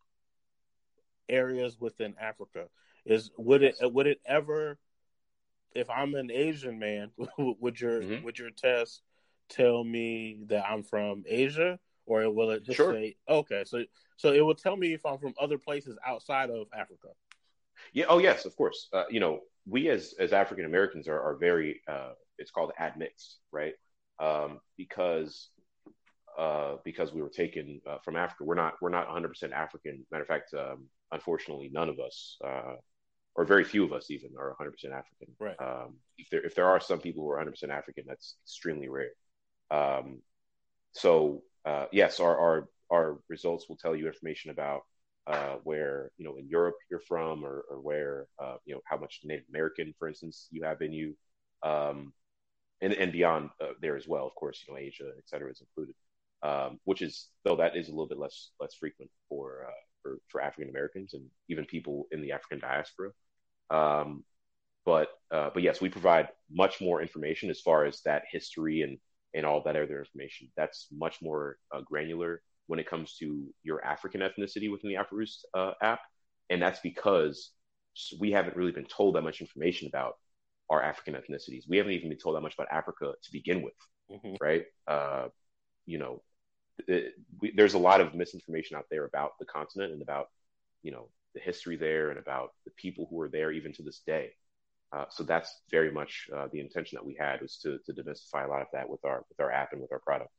areas within Africa. Is would it would it ever, if I'm an Asian man, would your Mhm. would your test tell me that I'm from Asia, or will it just Sure. say okay? So so it will tell me if I'm from other places outside of Africa. Yeah. Oh, yes, of course. Uh, you know, we as as African Americans are, are very. Uh, it's called admixed, right? Um, because uh, because we were taken uh, from Africa. We're not we're not 100 percent African. Matter of fact, um, unfortunately, none of us, uh, or very few of us, even are 100 percent African. Right. Um, if there if there are some people who are 100 percent African, that's extremely rare. Um, so uh, yes, our, our our results will tell you information about uh, where you know in Europe you're from, or, or where uh, you know how much Native American, for instance, you have in you, um, and and beyond uh, there as well. Of course, you know Asia, et cetera, is included. Um, which is though that is a little bit less less frequent for uh, for for African Americans and even people in the African diaspora. Um, but uh, but yes, we provide much more information as far as that history and and all that other information. That's much more uh, granular when it comes to your African ethnicity within the AfroRoots uh, app, and that's because we haven't really been told that much information about our African ethnicities. We haven't even been told that much about Africa to begin with, Mhm. right? Uh, you know, it, we, there's a lot of misinformation out there about the continent and about you know the history there and about the people who are there even to this day. Uh, so that's very much uh, the intention that we had was to, to demystify a lot of that with our with our app and with our product.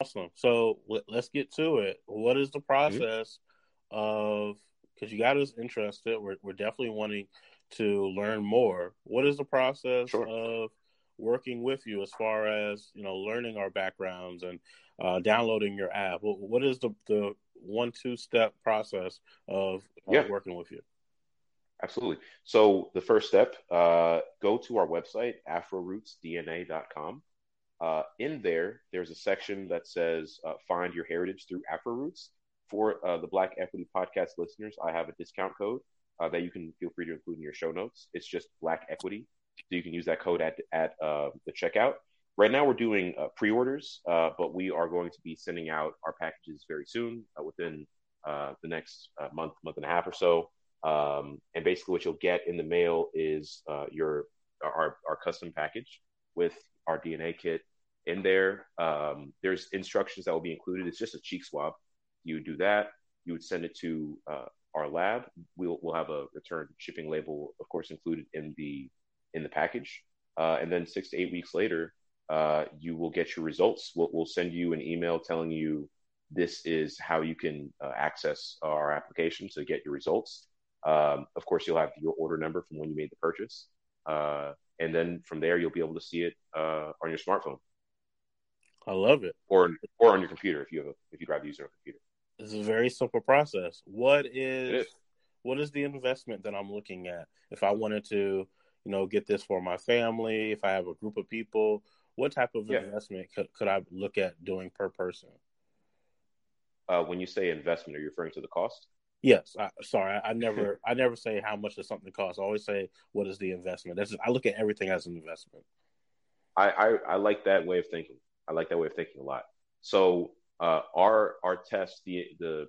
Awesome. So let, us get to it. What is the process of? Because you got us interested. We're we're definitely wanting to learn more. What is the process Sure. of working with you as far as you know learning our backgrounds and uh, downloading your app? What, is the the one two step process of uh, Yeah. working with you? Absolutely. So the first step, uh, go to our website, afrorootsdna.com. Uh, in there, there's a section that says uh, find your heritage through AfroRoots. For uh, the Black Equity Podcast listeners, I have a discount code uh, that you can feel free to include in your show notes. It's just Black Equity. So you can use that code at, at uh, the checkout. Right now, we're doing uh, pre orders, uh, but we are going to be sending out our packages very soon uh, within uh, the next uh, month, month and a half or so. Um, and basically, what you'll get in the mail is uh, your our, our custom package with our DNA kit in there. Um, there's instructions that will be included. It's just a cheek swab. You do that. You would send it to our lab. We'll we'll have a return shipping label, of course, included in the in the package. And then six to eight weeks later, uh, you will get your results. We'll, we'll send you an email telling you this is how you can uh, access our application to get your results. Um, of course, you'll have your order number from when you made the purchase, uh, and then from there you'll be able to see it uh, on your smartphone I love it. or or on your computer if you have a, if you'd rather use it on a computer. This is a very simple process. What is is. what is the investment that I'm looking at? If I wanted to, you know, get this for my family, if I have a group of people, what type of Yeah. investment could, could I look at doing per person? Uh, when you say investment, are you referring to the cost? Yes, I, sorry, I, I never, I never say how much does something cost. I always say what is the investment. That's I look at everything as an investment. I, I, I like that way of thinking. I like that way of thinking a lot. So uh, our our test the the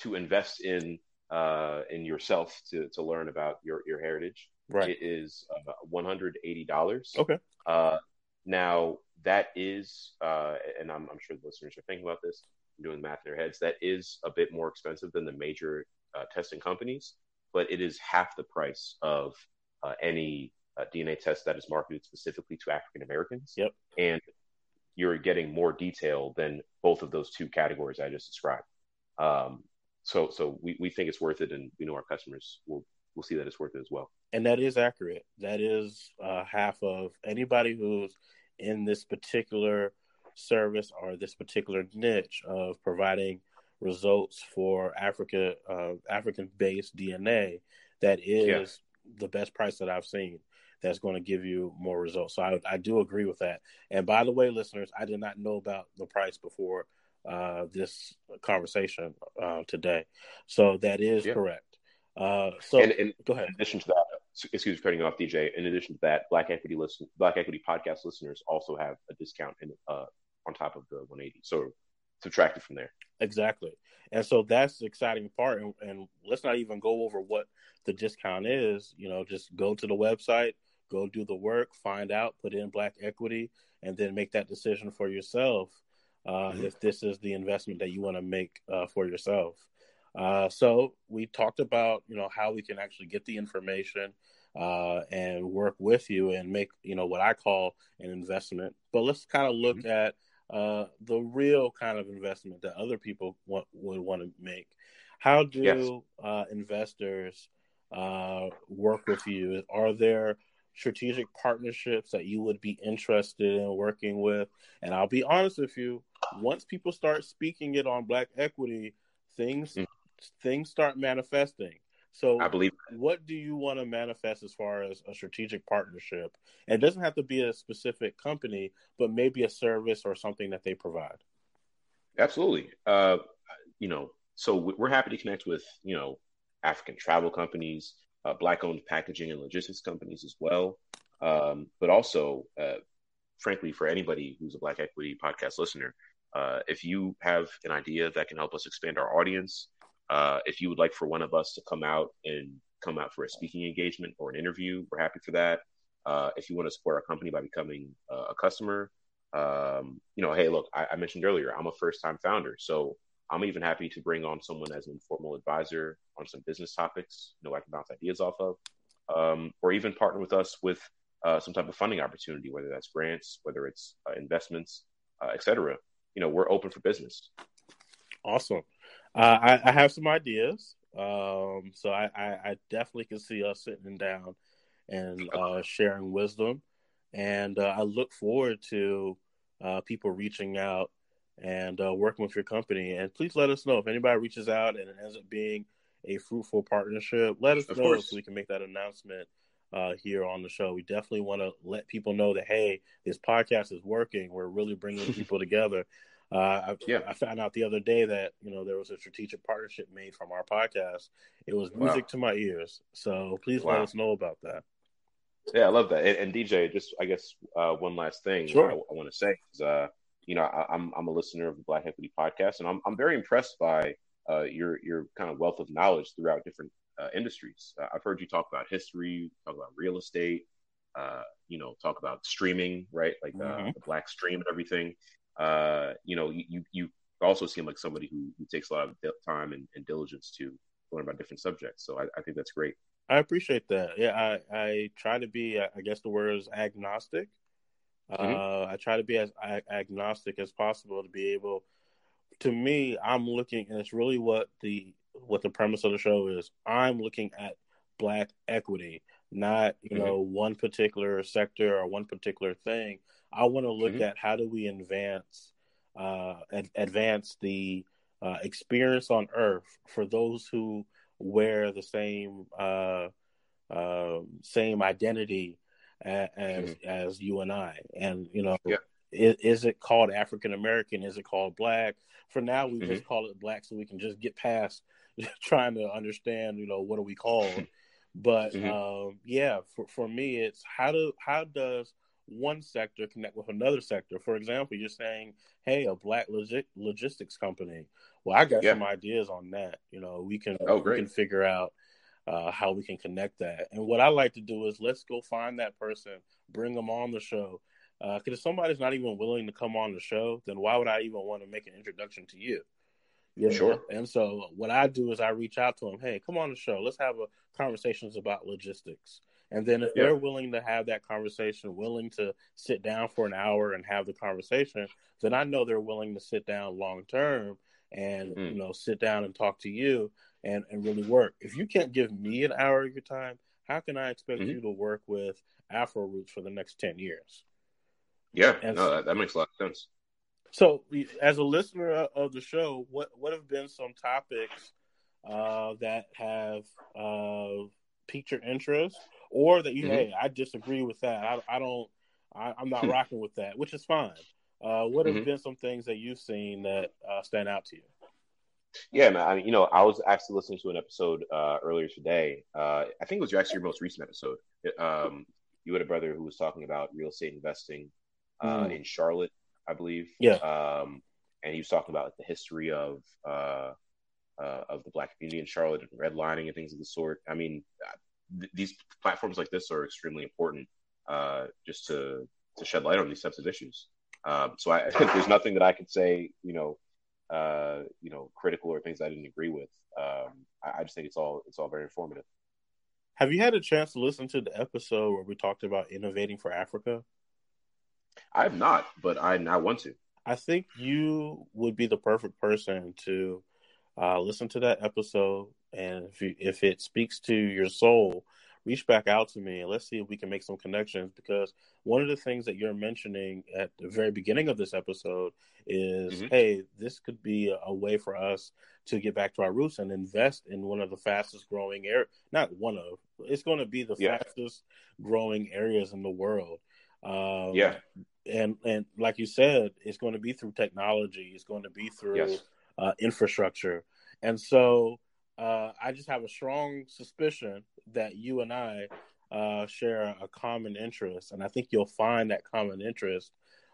to invest in uh, in yourself to to learn about your your heritage. Right. It is uh, one hundred eighty dollars. Okay. Uh, now that is, uh, and I'm, I'm sure the listeners are thinking about this, doing math in their heads. That is a bit more expensive than the major uh, testing companies, but it is half the price of uh, any uh, DNA test that is marketed specifically to African Americans. Yep. And you're getting more detail than both of those two categories I just described. Um, so, so we, we think it's worth it, and we know our customers will will see that it's worth it as well. And that is accurate. That is uh, half of anybody who's in this particular service or this particular niche of providing results for Africa uh, African based DNA. That is yeah. the best price that I've seen. That's going to give you more results. So I, I do agree with that. And by the way, listeners, I did not know about the price before uh, this conversation uh, today. So that is yeah. correct. Uh, so and, and go ahead. In addition to that, excuse me, cutting off DJ. In addition to that, Black Equity listen, Black Equity podcast listeners also have a discount in, uh, on top of the 180. So subtract it from there. Exactly. And so that's the exciting part. And, and, let's not even go over what the discount is. You know, just go to the website, go do the work, find out, put in Black Equity, and then make that decision for yourself uh, mm-hmm. if this is the investment that you want to make uh, for yourself. Uh, so we talked about you know how we can actually get the information uh, and work with you and make you know what I call an investment. But let's kind of look mm-hmm. at uh, the real kind of investment that other people want, would want to make. How do yes. Uh, investors uh, work with you? Are there strategic partnerships that you would be interested in working with? And I'll be honest with you, once people start speaking it on Black Equity, things mm things start manifesting. So I believe what do you want to manifest as far as a strategic partnership? And it doesn't have to be a specific company, but maybe a service or something that they provide. Absolutely. Uh, you know, so we're happy to connect with, you know, African travel companies, uh, black owned packaging and logistics companies as well. Um, but also, uh, frankly, for anybody who's a Black Equity podcast listener, uh, if you have an idea that can help us expand our audience, uh, if you would like for one of us to come out and come out for a speaking engagement or an interview, we're happy for that. Uh, if you want to support our company by becoming uh, a customer, um, you know, hey, look, I, I mentioned earlier, I'm a first time founder. So I'm even happy to bring on someone as an informal advisor on some business topics, you know, I can bounce ideas off of, um, or even partner with us with uh, some type of funding opportunity, whether that's grants, whether it's uh, investments, uh, et cetera. You know, we're open for business. Awesome. Uh, I, I, have some ideas. Um, so I, I, I, definitely can see us sitting down and uh, sharing wisdom. And uh, I look forward to uh, people reaching out and uh, working with your company. And please let us know if anybody reaches out and it ends up being a fruitful partnership. Let us of know course. so we can make that announcement uh, here on the show. We definitely want to let people know that hey, this podcast is working. We're really bringing people together. Uh, I, yeah. I found out the other day that you know there was a strategic partnership made from our podcast. It was music wow. to my ears. So please wow. let us know about that. Yeah, I love that. And, and DJ, just I guess uh, one last thing sure. I, I want to say is, uh, you know, I, am I'm, I'm a listener of the Black Equity podcast, and I'm I'm very impressed by uh, your your kind of wealth of knowledge throughout different uh, industries. Uh, I've heard you talk about history, talk about real estate, you know, talk about streaming, right? Like mm-hmm. the Black Stream and everything uh, you know, you you also seem like somebody who, who takes a lot of time and, and, diligence to learn about different subjects. So I, I, think that's great. I appreciate that. Yeah, I, I try to be, I guess the word is agnostic. Mm-hmm. Uh, I try to be as agnostic as possible to be able. To me, I'm looking, and it's really what the what the premise of the show is. I'm looking at black equity, not you mm-hmm. know one particular sector or one particular thing. I want to look mm-hmm. at how do we advance uh, ad- advance the uh, experience on Earth for those who wear the same uh, uh same identity as mm-hmm. as you and I, and you know. Yeah. Is, is, it called African American? Is it called Black? For now, we mm-hmm. just call it Black, so we can just get past trying to understand, you know, what are we called. But mm-hmm. um, yeah, for for me, it's how do how does one sector connect with another sector. For example, you're saying, "Hey, a black log- logistics company." Well, I got yeah. some ideas on that. You know, we can oh, we can figure out uh, how we can connect that. And what I like to do is let's go find that person, bring them on the show. Because uh, if somebody's not even willing to come on the show, then why would I even want to make an introduction to you? Yeah, sure. And so what I do is I reach out to them. Hey, come on the show. Let's have a conversations about logistics. And then if yeah. they're willing to have that conversation, willing to sit down for an hour and have the conversation, then I know they're willing to sit down long term and mm. you know sit down and talk to you and and really work. If you can't give me an hour of your time, how can I expect mm-hmm. you to work with Afro Roots for the next ten years? Yeah, and no, that, that makes a lot of sense. So, as a listener of the show, what what have been some topics uh, that have uh, piqued your interest, or that you mm-hmm. hey, I disagree with that. I, I don't, I, am not rocking with that, which is fine. Uh, what have mm-hmm. been some things that you've seen that uh, stand out to you? Yeah, man. I mean, you know, I was actually listening to an episode uh, earlier today. Uh, I think it was actually your most recent episode. Um, you had a brother who was talking about real estate investing uh, mm. in Charlotte, I believe. Yeah. Um, and he was talking about like, the history of uh, uh, of the black community in Charlotte and redlining and things of the sort. I mean, th- these platforms like this are extremely important uh, just to to shed light on these types of issues. Um, so I, there's nothing that I could say, you know, uh, you know, critical or things I didn't agree with. Um, I, I, just think it's all it's all very informative. Have you had a chance to listen to the episode where we talked about innovating for Africa? I have not, but I I want to. I think you would be the perfect person to uh, listen to that episode, and if you, if it speaks to your soul, reach back out to me and let's see if we can make some connections because one of the things that you're mentioning at the very beginning of this episode is mm-hmm. hey this could be a, way for us to get back to our roots and invest in one of the fastest growing air not one of it's going to be the yeah. fastest growing areas in the world um, yeah and and like you said it's going to be through technology it's going to be through yes. uh, infrastructure and so uh, I just have a strong suspicion that you and I uh, share a common interest, and I think you'll find that common interest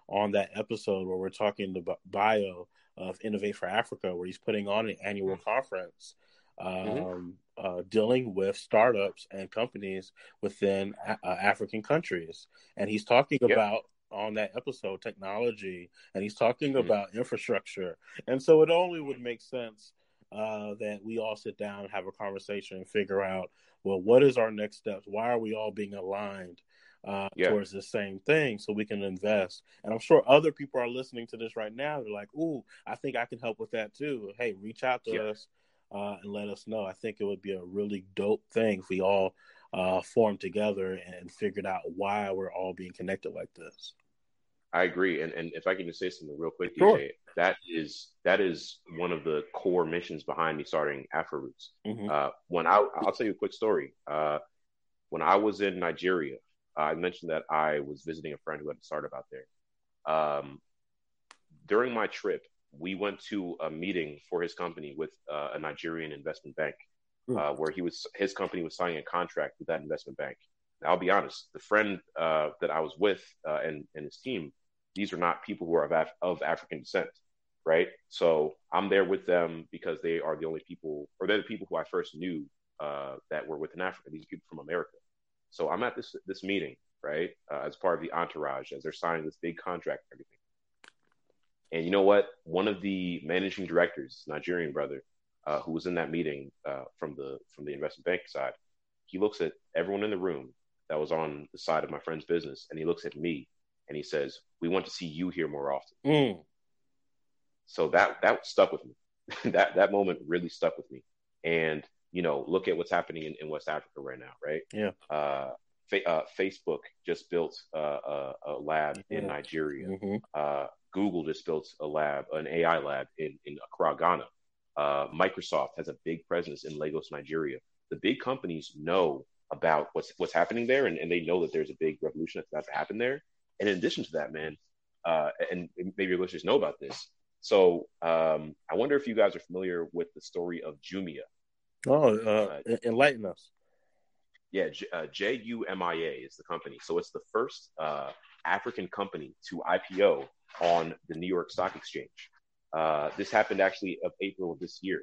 on that episode where we're talking the bio of Innovate for Africa, where he's putting on an annual mm-hmm. conference um, mm-hmm. uh, dealing with startups and companies within uh, African countries, and he's talking yep. about on that episode technology, and he's talking mm-hmm. about infrastructure, and so it only would make sense uh, that we all sit down and have a conversation and figure out, well, what is our next steps? Why are we all being aligned uh, yeah. towards the same thing so we can invest? And I'm sure other people are listening to this right now. They're like, ooh, I think I can help with that too. Hey, reach out to yeah. us uh, and let us know. I think it would be a really dope thing if we all uh, formed together and figured out why we're all being connected like this. I agree, and and if I can just say something real quick, sure. DJ, that is that is one of the core missions behind me starting Afro Roots. Mm-hmm. Uh, when I I'll tell you a quick story. Uh, when I was in Nigeria, I mentioned that I was visiting a friend who had a startup out there. Um, during my trip, we went to a meeting for his company with uh, a Nigerian investment bank, mm. where he was his company was signing a contract with that investment bank. I'll be honest, the friend uh, that I was with uh, and, and his team, these are not people who are of, Af- of African descent, right? So I'm there with them because they are the only people, or they're the people who I first knew uh, that were within Africa. These people from America. So I'm at this this meeting, right, uh, as part of the entourage, as they're signing this big contract and everything. And you know what? One of the managing directors, Nigerian brother, uh, who was in that meeting uh, from the from the investment bank side, he looks at everyone in the room that was on the side of my friend's business, and he looks at me and he says, "We want to see you here more often." Mm. So that that stuck with me. that that moment really stuck with me. And you know, look at what's happening in, in West Africa right now, right? Yeah. Uh, fa- uh, Facebook just built a, a, a lab yeah. in Nigeria. Mm-hmm. Uh, Google just built a lab, an AI lab in in Accra, Ghana. Uh, Microsoft has a big presence in Lagos, Nigeria. The big companies know about what's what's happening there, and, and they know that there's a big revolution that's about to happen there. And in addition to that, man, uh, and maybe your listeners know about this. So um, I wonder if you guys are familiar with the story of Jumia. Oh, uh, uh, enlighten us. Yeah, uh, J-U-M-I-A is the company. So it's the first uh, African company to IPO on the New York Stock Exchange. Uh, this happened actually of April of this year.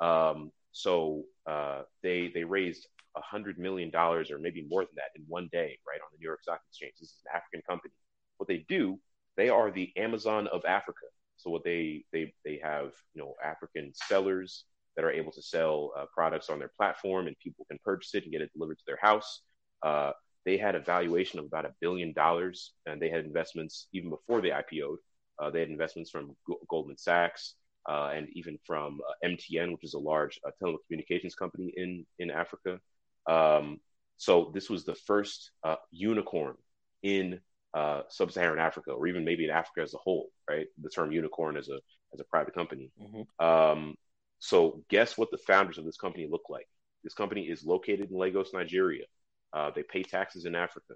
Um, so uh, they they raised a hundred million dollars or maybe more than that in one day, right on the New York Stock Exchange. This is an African company. What they do, they are the Amazon of Africa. So what they they they have you know African sellers that are able to sell uh, products on their platform and people can purchase it and get it delivered to their house. Uh, they had a valuation of about a billion dollars and they had investments even before they IPO'd. Uh, they had investments from G- Goldman Sachs uh, and even from uh, MTN, which is a large uh, telecommunications company in, in Africa. Um, so this was the first unicorn in uh, sub-Saharan Africa, or even maybe in Africa as a whole, right? The term unicorn as a as a private company. Mm-hmm. Um, so, guess what the founders of this company look like? This company is located in Lagos, Nigeria. Uh, they pay taxes in Africa.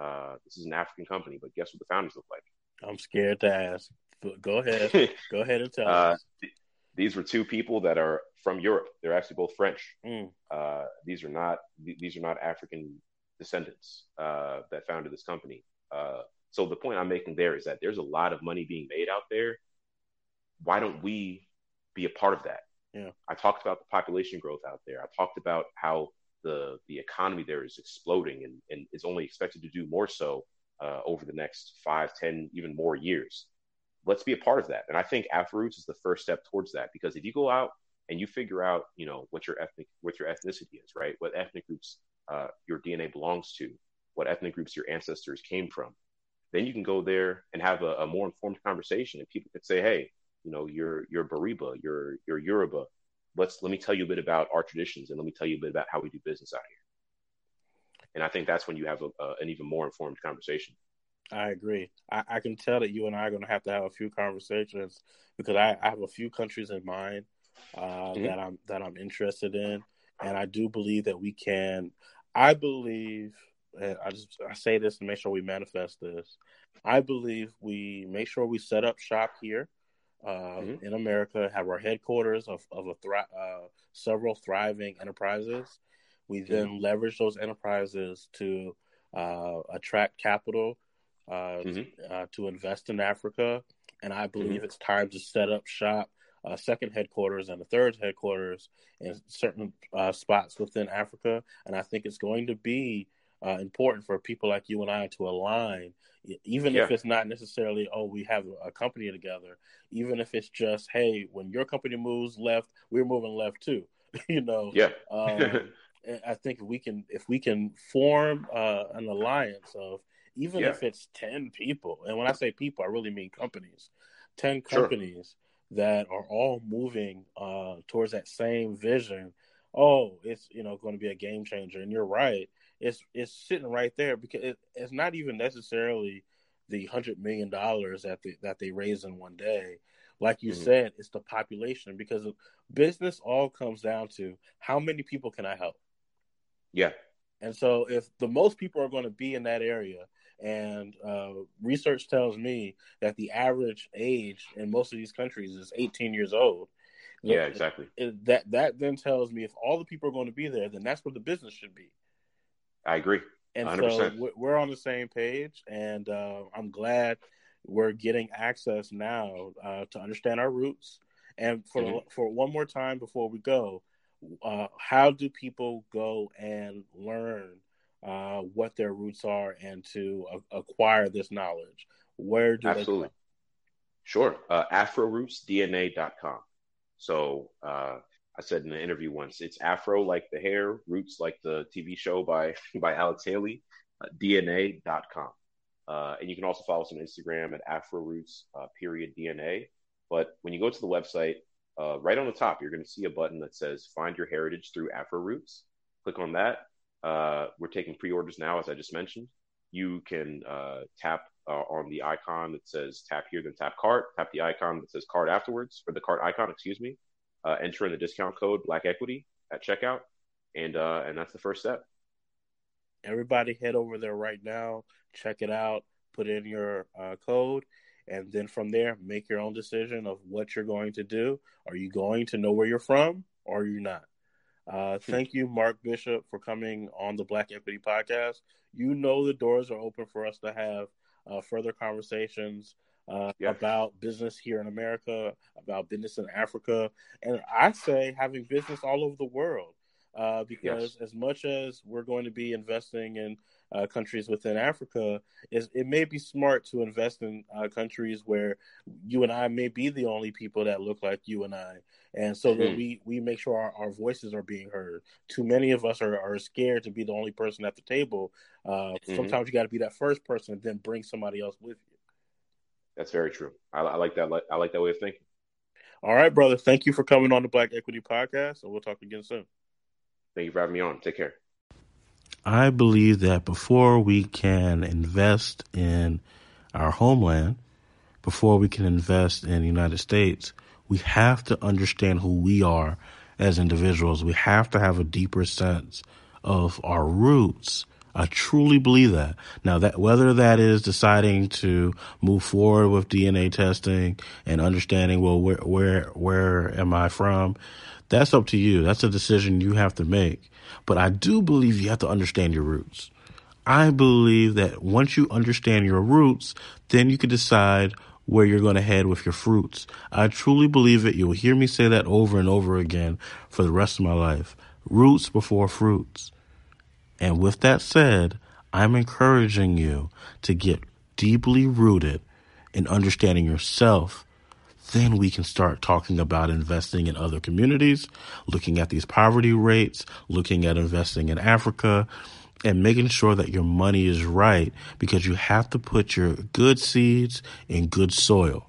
Uh, this is an African company, but guess what the founders look like? I'm scared to ask. Go ahead. Go ahead and tell uh, us. Th- these were two people that are from Europe. They're actually both French. Mm. Uh, these are not th- these are not African descendants uh, that founded this company. Uh, so the point I'm making there is that there's a lot of money being made out there. Why don't we be a part of that? Yeah. I talked about the population growth out there. I talked about how the the economy there is exploding and, and is only expected to do more so uh, over the next five, ten, even more years. Let's be a part of that. And I think Afroroots is the first step towards that because if you go out and you figure out, you know, what your ethnic what your ethnicity is, right? What ethnic groups uh, your DNA belongs to, what ethnic groups your ancestors came from. Then you can go there and have a, a more informed conversation, and people can say, "Hey, you know, you're you're Bariba, you're you're Yoruba. Let's let me tell you a bit about our traditions, and let me tell you a bit about how we do business out here." And I think that's when you have a, a, an even more informed conversation. I agree. I, I, can tell that you and I are going to have to have a few conversations because I, I have a few countries in mind uh, mm-hmm. that I'm that I'm interested in, and I do believe that we can. I believe and I just I say this to make sure we manifest this. I believe we make sure we set up shop here uh, mm-hmm. in America, have our headquarters of of a thri- uh, several thriving enterprises. We mm-hmm. then leverage those enterprises to uh, attract capital mm-hmm. to, uh, to invest in Africa, and I believe mm-hmm. it's time to set up shop. A second headquarters and a third headquarters in certain uh, spots within Africa, and I think it's going to be uh, important for people like you and I to align, even yeah. if it's not necessarily, oh, we have a company together, even if it's just, hey, when your company moves left, we're moving left too. you know, yeah. um, I think we can, if we can form uh, an alliance of, even yeah. if it's 10 people, and when I say people, I really mean companies, 10 companies sure. that are all moving uh, towards that same vision. Oh, it's you know going to be a game changer, and you're right it's it's sitting right there because it, it's not even necessarily the hundred million dollars that they, that they raise in one day. Like you mm-hmm. said, it's the population because business all comes down to how many people can I help. Yeah. And so, if the most people are going to be in that area, and uh, research tells me that the average age in most of these countries is 18 years old. Yeah, exactly. It, that that then tells me if all the people are going to be there, then that's where the business should be. I agree. 100%. And so we're on the same page, and uh, I'm glad we're getting access now uh, to understand our roots. And for mm-hmm. for one more time before we go, uh, how do people go and learn uh, what their roots are and to acquire this knowledge? Where do Absolutely. they go? Sure. Uh, AfroRootsDNA.com. So uh, I said in an interview once, it's Afro like the hair, roots like the TV show by by Alex Haley, uh, DNA.com. Uh, and you can also follow us on Instagram at Afro Roots uh, period DNA. But when you go to the website, uh, right on the top, you're going to see a button that says Find Your Heritage through Afro Roots. Click on that. Uh, we're taking pre-orders now, as I just mentioned. You can uh, tap on the icon that says Tap here, then tap cart. Tap the icon that says Cart afterwards, or the cart icon, excuse me uh, enter in the discount code Black Equity at checkout, and uh, and that's the first step. Everybody, head over there right now, check it out, put in your uh, code, and then from there, make your own decision of what you're going to do. Are you going to know where you're from, or are you not? Uh, thank you, Mark Bishop, for coming on the Black Equity Podcast. You know the doors are open for us to have uh, further conversations uh, yeah. about business here in America, about business in Africa, and I say having business all over the world. Uh, because yes. as much as we're going to be investing in uh, countries within Africa, is it may be smart to invest in uh, countries where you and I may be the only people that look like you and I, and so mm-hmm. that we we make sure our, our voices are being heard. Too many of us are, are scared to be the only person at the table. Uh, mm-hmm. Sometimes you got to be that first person, and then bring somebody else with you. That's very true. I, I like that. I like that way of thinking. All right, brother. Thank you for coming on the Black Equity Podcast, and we'll talk again soon. Thank you for having me on. Take care. I believe that before we can invest in our homeland, before we can invest in the United States, we have to understand who we are as individuals. We have to have a deeper sense of our roots. I truly believe that. Now that whether that is deciding to move forward with DNA testing and understanding, well, where, where, where am I from? That's up to you. That's a decision you have to make. But I do believe you have to understand your roots. I believe that once you understand your roots, then you can decide where you're going to head with your fruits. I truly believe it. You'll hear me say that over and over again for the rest of my life. Roots before fruits. And with that said, I'm encouraging you to get deeply rooted in understanding yourself then we can start talking about investing in other communities, looking at these poverty rates, looking at investing in Africa, and making sure that your money is right because you have to put your good seeds in good soil.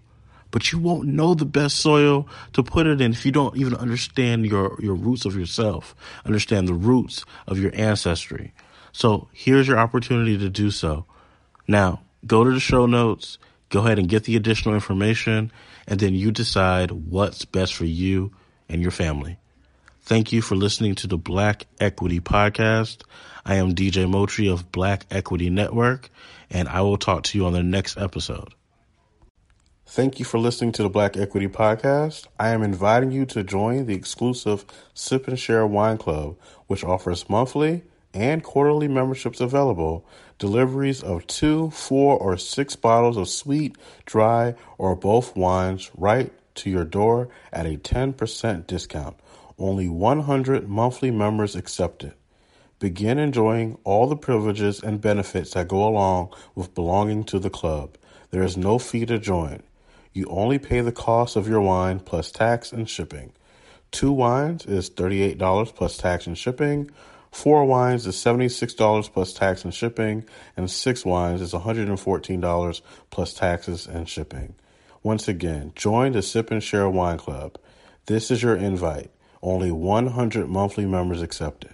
But you won't know the best soil to put it in if you don't even understand your, your roots of yourself, understand the roots of your ancestry. So here's your opportunity to do so. Now, go to the show notes, go ahead and get the additional information and then you decide what's best for you and your family. Thank you for listening to the Black Equity Podcast. I am DJ Motri of Black Equity Network, and I will talk to you on the next episode. Thank you for listening to the Black Equity Podcast. I am inviting you to join the exclusive Sip and Share Wine Club, which offers monthly and quarterly memberships available, deliveries of two, four, or six bottles of sweet, dry, or both wines right to your door at a 10% discount. Only 100 monthly members accepted. Begin enjoying all the privileges and benefits that go along with belonging to the club. There is no fee to join. You only pay the cost of your wine plus tax and shipping. Two wines is $38 plus tax and shipping. Four wines is $76 plus tax and shipping, and six wines is $114 plus taxes and shipping. Once again, join the Sip and Share Wine Club. This is your invite. Only 100 monthly members accepted.